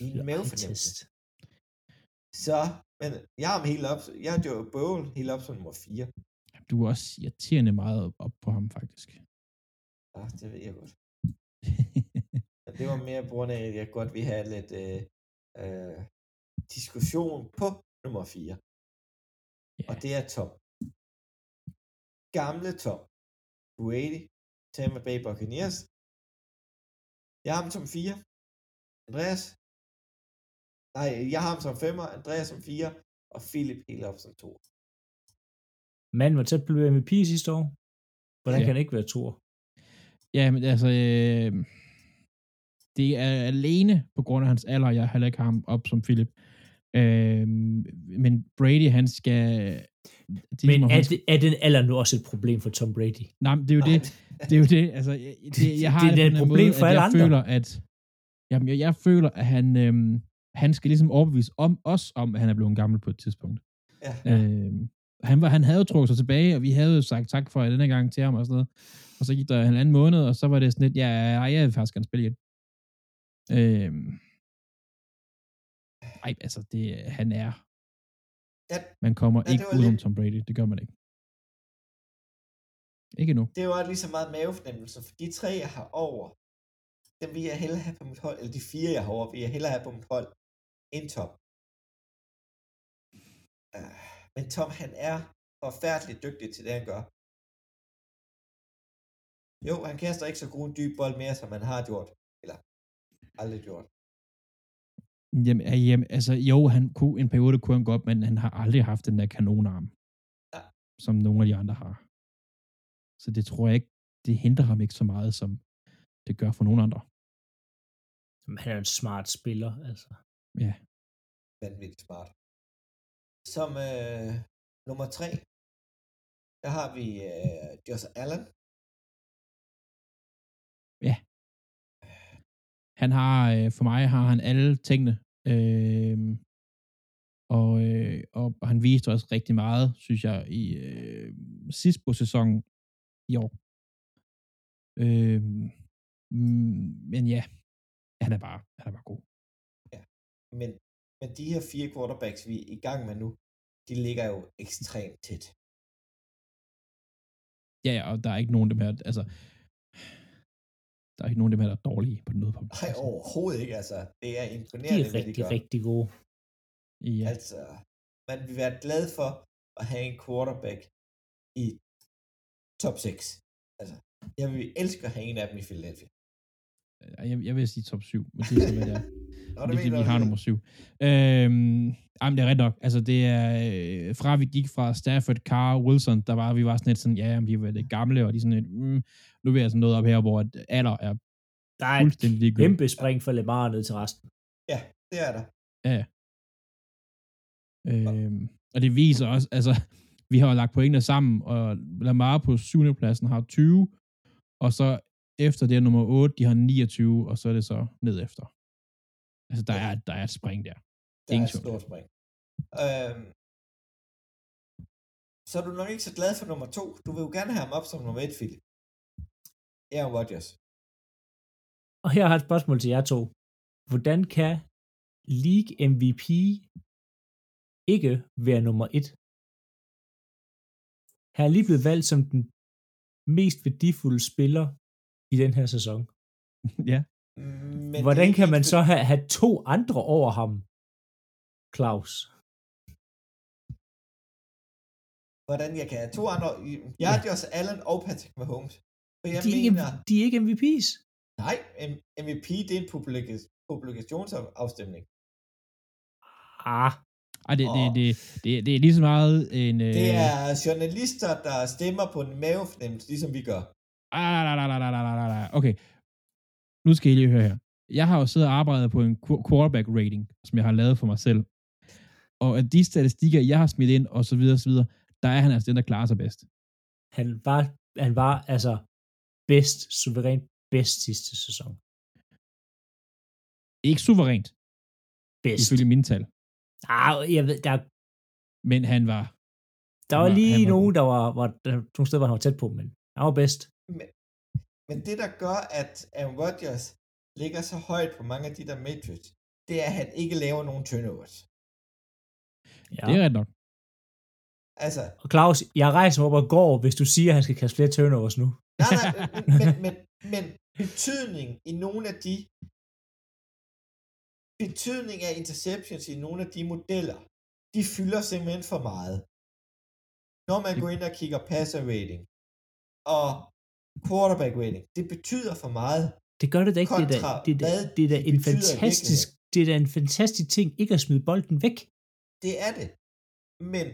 Min mavefornemmelse. Så, men jeg har ham helt op, jeg har Joe Bowl helt op som nummer 4. Du er også irriterende meget op på ham, faktisk. Ja, det ved jeg godt. Det var mere på grund af, at jeg godt vil have lidt øh, øh, diskussion på nummer 4. Ja. Og det er top. Gamle top. Brady, Tampa Bay Buccaneers. Jeg har ham som 4. Andreas. Nej, jeg har ham som 5'er, Andreas som 4, og Philip helt op som 2. Manden var tæt på at blive MVP sidste år. Hvordan Ja. kan han ikke være toer? Ja, men altså, øh, det er alene på grund af hans alder, jeg heller ikke har ham op som Philip. Øh, men Brady, han skal... De, Men må, er, det, er den alder nu også et problem for Tom Brady? nej, men det er jo det. Det er jo det. Altså, jeg, det, jeg har Det er på et problem måde, for alle jeg andre. føler, at jamen, jeg, jeg føler, at han, øhm, han skal ligesom overbevise om os om, at han er blevet gammel på et tidspunkt. Ja. Øhm, han, var, han havde jo trukket sig tilbage, og vi havde jo sagt tak for denne gang til ham og sådan noget. Og så gik der en anden måned, og så var det sådan lidt, ja, ej, jeg vil faktisk gerne spille igen. Øhm, ej, altså, det, han er. Ja. Man kommer Ja, ikke udenom lidt- Tom Brady, det gør man ikke. Ikke nu. Det var lige så meget mavefornemmelse, for de tre, jeg har over, dem vil jeg hellere have på mit hold, eller de fire, jeg har over, vil jeg hellere have på mit hold, end Tom. Uh, men Tom, han er forfærdeligt dygtig til det, han gør. Jo, han kaster ikke så god dyb bold mere, som han har gjort. Eller aldrig gjort. Jamen, ja, jamen, altså, jo, han kunne, en periode kunne han godt, men han har aldrig haft den der kanonarm, Ja. som nogle af de andre har. Så det tror jeg ikke, det hindrer ham ikke så meget, som det gør for nogle andre. Jamen, han er en smart spiller, altså. Ja. Vanvittigt smart. Som øh, nummer tre, der har vi øh, Josh Allen. Han har, øh, for mig har han alle tingene, øh, og, øh, og han viste også rigtig meget, synes jeg, i øh, sidst på sæsonen i år. Øh, men ja, han er bare, han er bare god. Men, men de her fire quarterbacks, vi er i gang med nu, de ligger jo ekstremt tæt. Ja, ja, og der er ikke nogen af dem her, altså, der er ikke nogen af dem her, der er dårlige på noget punkt. Nej, overhovedet ikke, altså. Det er De imponerende, er hvad de rigtig, rigtig gode. Ja, Altså, man vil være glad for at have en quarterback i top 6. Altså, jeg vil elske at have en af dem i Philadelphia. jeg, jeg vil sige top 7, men det er det er. Nå, det mener vi har det. nummer 7. Øhm, jamen, det er ret nok. Altså, det er øh, fra vi gik fra Stafford, Carr, Wilson, der var vi var sådan lidt sådan, ja, jamen, vi var lidt gamle, og de er sådan lidt, mm, nu er vi altså noget op her, hvor at alder er Der er et fuldstændig kæmpe spring fra Lamar ned til resten. Ja, det er der. Øhm, og det viser også, altså, vi har jo lagt pointene sammen, og Lamar på 7. pladsen har 20, og så efter det er nummer 8, de har 29, og så er det så ned efter. Altså, der er, der er et spring der. Der Ingen er et stort spring. Øhm, så er du nok ikke så glad for nummer to. Du vil jo gerne have ham op som nummer et, Philip. Aaron Rodgers. Og her har jeg et spørgsmål til jer to. Hvordan kan League MVP ikke være nummer et? Han er lige blevet valgt som den mest værdifulde spiller i den her sæson. ja. Men Hvordan kan man så have, have to andre over ham? Claus. Hvordan jeg kan. To andre. Jeg er ja. Josh Allen og Patrick Mahomes. Og jeg de, er mener, ikke, de er ikke MVP's. Nej, MVP det er en publikationsafstemning. Ah, ej, det, det, det, det, det er lige så meget en... Øh... Det er journalister, der stemmer på en mavefornemmelse, ligesom vi gør. Ah, nej, nej, nej, nej, nej, nej, Okay, nu skal I lige høre her. Jeg har jo siddet og arbejdet på en quarterback rating, som jeg har lavet for mig selv. Og af de statistikker, jeg har smidt ind, og så videre, og så videre, der er han altså den, der klarer sig bedst. han var, han var altså bedst, suverænt bedst sidste sæson. Ikke suverænt, Bedst. ifølge mine tal. Ah, jeg ved, der, Men han var... der var var- lige var nogen, der var, var der, nogle steder, hvor han var tæt på, men han var bedst. Men, men det, der gør, at Aaron Rodgers ligger så højt på mange af de der metrics, det er, at han ikke laver nogen turnovers. Ja. Det er ret nok. Altså, Og Claus, jeg rejser mig op og går, hvis du siger, at han skal kaste flere turnovers nu. nej, nej, men, men, men, betydning i nogle af de betydning af interceptions i nogle af de modeller, de fylder simpelthen for meget. Når man går ind og kigger passer rating og quarterback rating, det betyder for meget. Det gør det da ikke. Det er da, det er da, det er da en fantastisk, det er da en fantastisk ting, ikke at smide bolden væk. Det er det. Men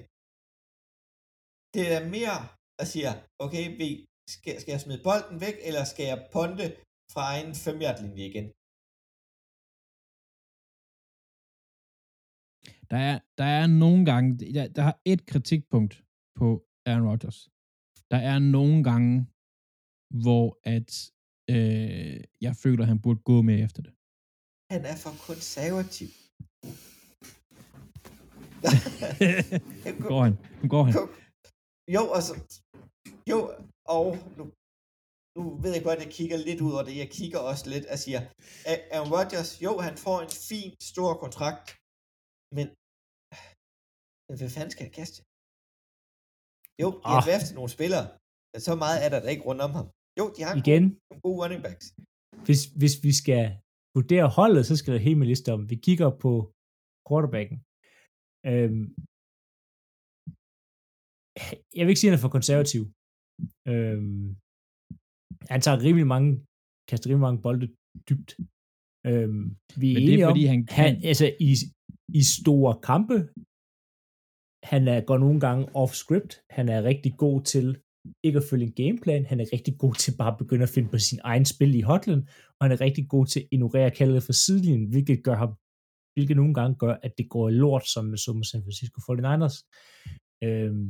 det er mere at sige, okay, vi, skal, skal jeg smide bolden væk, eller skal jeg ponte fra egen 5 linje igen? Der er, der er nogle gange... Der, der er et kritikpunkt på Aaron Rodgers. Der er nogle gange, hvor at øh, jeg føler, at han burde gå med efter det. Han er for konservativ. Nu går han. Nu går han. Jo, altså, jo, og nu, nu ved jeg godt, at jeg kigger lidt ud over det. Jeg kigger også lidt og siger, Aaron Rodgers, jo, han får en fin, stor kontrakt, men, men hvad fanden skal jeg kaste? Jo, de har Ah. draftet nogle spillere, men så meget er der da ikke rundt om ham. Jo, de har Igen, nogle gode running backs. hvis, hvis vi skal vurdere holdet, så skal der helt med liste om. Vi kigger på quarterbacken. Øhm, jeg vil ikke sige, at han er for konservativ. Øhm, han tager rimelig mange, kaster rimelig mange bolde dybt. Øhm, vi er Men det er fordi, om, han kan... han, altså i, i store kampe, han er, går nogle gange off-script, han er rigtig god til ikke at følge en gameplan, han er rigtig god til bare at begynde at finde på sin egen spil i hotline, og han er rigtig god til at ignorere kaldet fra sidelinjen, hvilket gør ham, hvilket nogle gange gør, at det går lort, som med som med San Francisco 49ers. Øhm,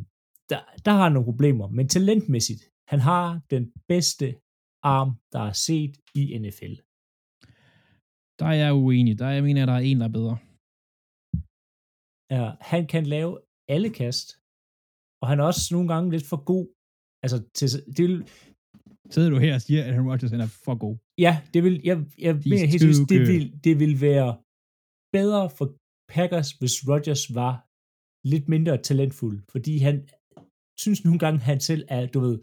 der, der har han nogle problemer, men talentmæssigt, han har den bedste arm, der er set i NFL. Der er jeg uenig. Der er, jeg mener, at der er en, der er bedre. Ja, han kan lave alle kast, og han er også nogle gange lidt for god. Altså, til, det vil, Sidder du her og siger, at Aaron Rodgers han er for god? ja, det vil, jeg, jeg De mener helt seriøst, det vil, det vil være bedre for Packers, hvis Rodgers var lidt mindre talentfuld, fordi han synes nogle gange, han selv er, du ved,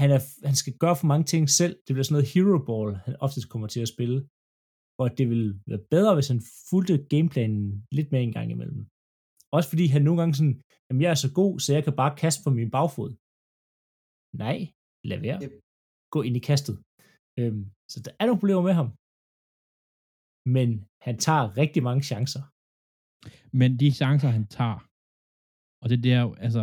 han, er, han skal gøre for mange ting selv. Det bliver sådan noget hero ball, han oftest kommer til at spille. Og det vil være bedre, hvis han fulgte gameplanen lidt mere en gang imellem. Også fordi han nogle gange sådan, jamen jeg er så god, så jeg kan bare kaste på min bagfod. Nej, lad være. Yep. Gå ind i kastet. Øhm, så der er nogle problemer med ham. Men han tager rigtig mange chancer. Men de chancer, han tager, og det der, altså,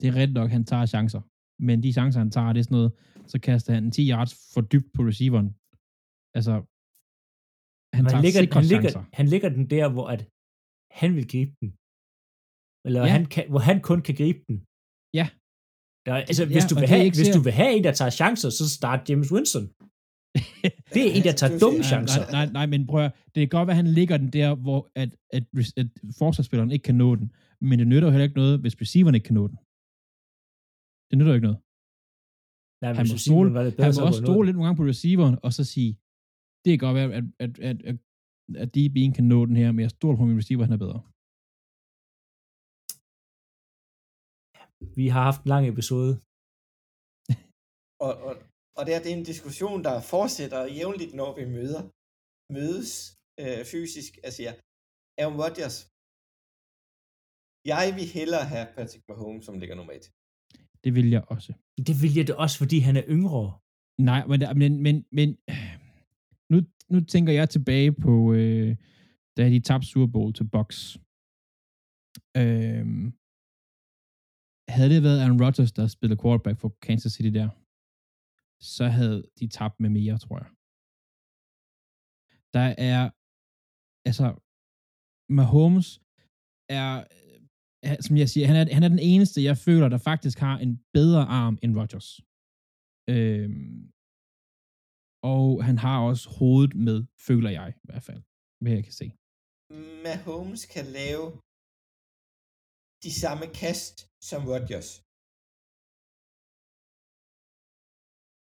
det er ret nok, han tager chancer. Men de chancer, han tager, det er sådan noget, så kaster han 10 yards for dybt på receiveren. Altså, han Men tager han, ligger, sikre han, ligger, chancer. han ligger den der, hvor at han vil gribe den. Eller Ja. han kan, hvor han kun kan gribe den. Ja. Der, altså, hvis, Ja, du vil have, hvis ser- du vil have en, der tager chancer, så start James Winston. Det er en, der tager Du dumme chancer. Nej, nej, nej, men prøv at, det kan godt være, at han ligger den der, hvor at, at, at forsvarsspilleren ikke kan nå den. Men det nytter jo heller ikke noget, hvis receiveren ikke kan nå den. Det nytter jo ikke noget. Nej, Han må stole, var det han bedre, må så også stole han lidt nogle gange på receiveren, og så sige, det kan godt være, at, at, at, at, at DB'en kan nå den her, men jeg stoler på min receiver, han er bedre. Vi har haft en lang episode. Og, og, og det er, det er en diskussion, der fortsætter jævnligt, når vi møder, mødes øh, fysisk. Altså, ja, Aaron Rodgers. Jeg vil hellere have Patrick Mahomes, som ligger nummer et. Det vil jeg også. Det vil jeg det også, fordi han er yngre. Nej, men, men, men, men nu, nu tænker jeg tilbage på, øh, da de tabte Super Bowl til Bucks. Øh, havde det været Aaron Rodgers, der spillede quarterback for Kansas City der, så havde de tabt med mere, tror jeg. Der er, altså, Mahomes er, øh, er som jeg siger, han er, han er den eneste, jeg føler, der faktisk har en bedre arm end Rodgers. Øhm, og han har også hovedet med, føler jeg i hvert fald, hvad jeg kan se. Mahomes kan lave de samme kast som Rodgers.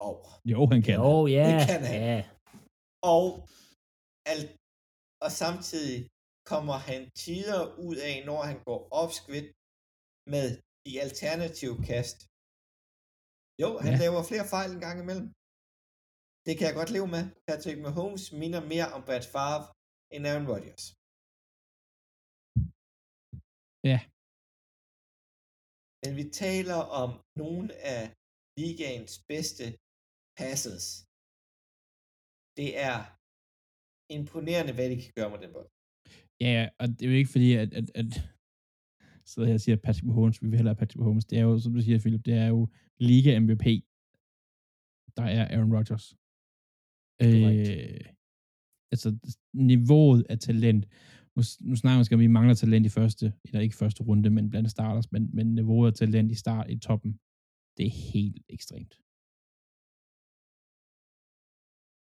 Og, Jo, han kan. Jo, ja. Det kan han. ja. og, al, og samtidig kommer han tider ud af, når han går opskvidt med de alternative kast. Jo, han ja. laver flere fejl en gang imellem. Det kan jeg godt leve med. Patrick Mahomes minder mere om Brad Favre end Aaron Rodgers. Ja. Men vi taler om nogle af ligaens bedste passes. Det er imponerende, hvad de kan gøre med den bold. Ja, og det er jo ikke fordi, at, at, at så jeg siger Patrick Mahomes, vi vil hellere Patrick Mahomes. Det er jo, som du siger, Philip, det er jo Liga MVP, der er Aaron Rodgers. Korrekt. Øh, altså, niveauet af talent. Nu, nu snakker om, at vi mangler talent i første, eller ikke første runde, men blandt starters, men, men niveauet af talent i start i toppen, det er helt ekstremt.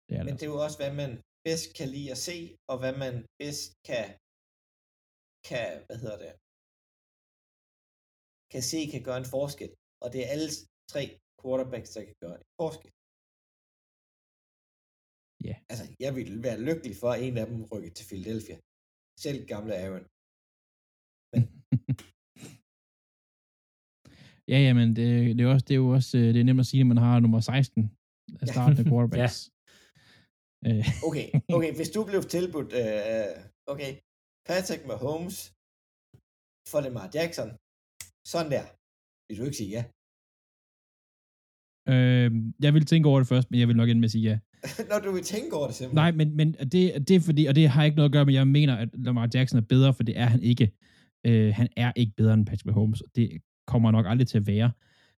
Det er det Men altså. det er jo også, hvad man bedst kan lide at se, og hvad man bedst kan, kan hvad hedder det, kan se kan gøre en forskel. Og det er alle tre quarterbacks, der kan gøre en forskel. Ja. Altså, jeg ville være lykkelig for, at en af dem rykker til Philadelphia. Selv gamle Aaron. Ja, ja, men det, det, er også, det er jo også øh, det er nemt at sige, at man har nummer 16 af Ja. starten af quarterbacks. Øh, Okay, okay, hvis du blev tilbudt, øh, okay, Patrick Mahomes for Lamar Jackson, sådan der, vil du ikke sige ja. øh, jeg vil tænke over det først, men jeg vil nok ende med at sige ja. Når du vil tænke over det simpelthen. Nej, men, men det, det er fordi, og det har ikke noget at gøre med, jeg mener, at Lamar Jackson er bedre, for det er han ikke. Øh, han er ikke bedre end Patrick Mahomes, og det kommer nok aldrig til at være.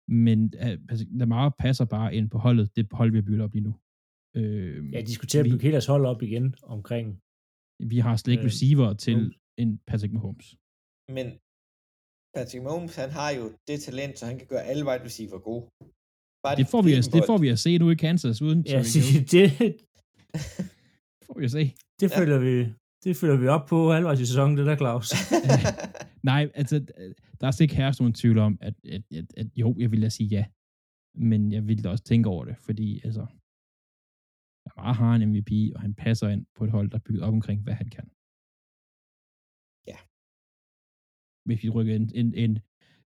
Men øh, Lamar passer bare ind på holdet, det hold, vi har bygget op lige nu. Øh, Ja, de skulle til at vi- bygge hele deres hold op igen omkring. vi har slet ikke øh, receiver til Mahomes. en Patrick Mahomes. Men Patrick Mahomes, han har jo det talent, så han kan gøre alle wide receiver gode. Bare Det får, vi, at, det får vi at se nu i Kansas, uden Ja, det, Det får vi at se. det, Ja. følger vi, det følger vi op på halvvejs i sæsonen, det der, Claus. Nej, altså, der er slet ikke herst nogen tvivl om, at, at, at, at jo, jeg vil da sige ja. Men jeg vil da også tænke over det, fordi altså, Lamar har en MVP, og han passer ind på et hold, der er bygget op omkring, hvad han kan. Ja. Hvis vi rykker en, en, en,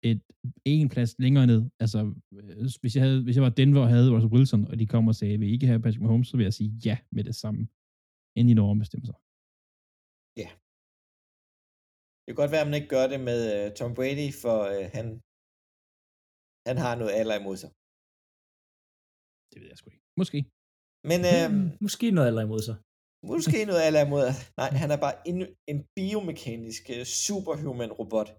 et, en plads længere ned, altså, øh, hvis jeg, havde, hvis jeg var Denver og havde Russell Wilson, og de kom og sagde, vil ikke have Patrick Mahomes, så vil jeg sige ja med det samme, inden de når at bestemme sig. Det kan godt være, at man ikke gør det med uh, Tom Brady, for uh, han, han har noget alder imod sig. Det ved jeg sgu ikke. Måske. Men Hmm, Måske noget aldrig imod sig. måske noget alder imod. Nej, han er bare en, en biomekanisk uh, superhuman robot.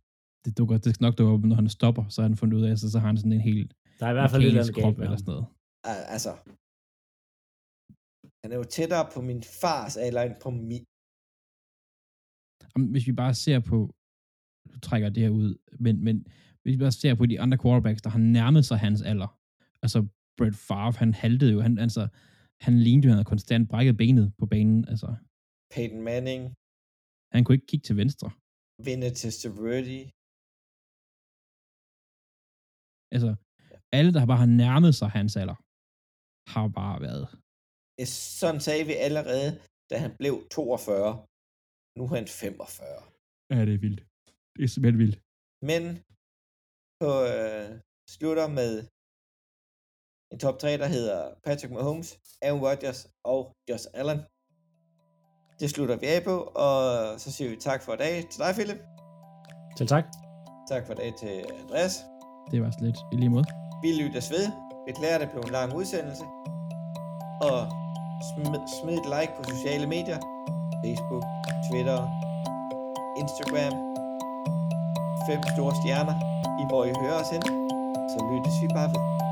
Det dukker det skal nok dukke op, når han stopper, så har han fundet ud af, så, så har han sådan en helt Der er i hvert fald lidt andet krop eller sådan noget. Altså, han er jo tættere på min fars alder end på min. Hvis vi bare ser på, du trækker det her ud, men, men hvis vi bare ser på de andre quarterbacks, der har nærmet sig hans alder, altså Brett Favre, han haltede jo, han, altså, han lignede jo, han havde konstant brækket benet på banen, altså, Peyton Manning, han kunne ikke kigge til venstre. Vinny Testaverde. Altså, alle, der bare har nærmet sig hans alder, har bare været, Sådan sagde vi allerede, da han blev 42. Nu er han 45. ja, det er vildt. Det er simpelthen vildt. Men på øh, slutter med en top 3, der hedder Patrick Mahomes, Aaron Rodgers og Josh Allen. Det slutter vi af på, og så siger vi tak for i dag til dig, Philip. Selv tak. Tak for i dag til Andreas. Det var så lidt i lige måde. Vi lyttes ved. Beklager, det blev en lang udsendelse. Og smid, smid et like på sociale medier. Facebook, Twitter, Instagram. Fem store stjerner i hvor I hører os hen. Så lyttes vi bare ved.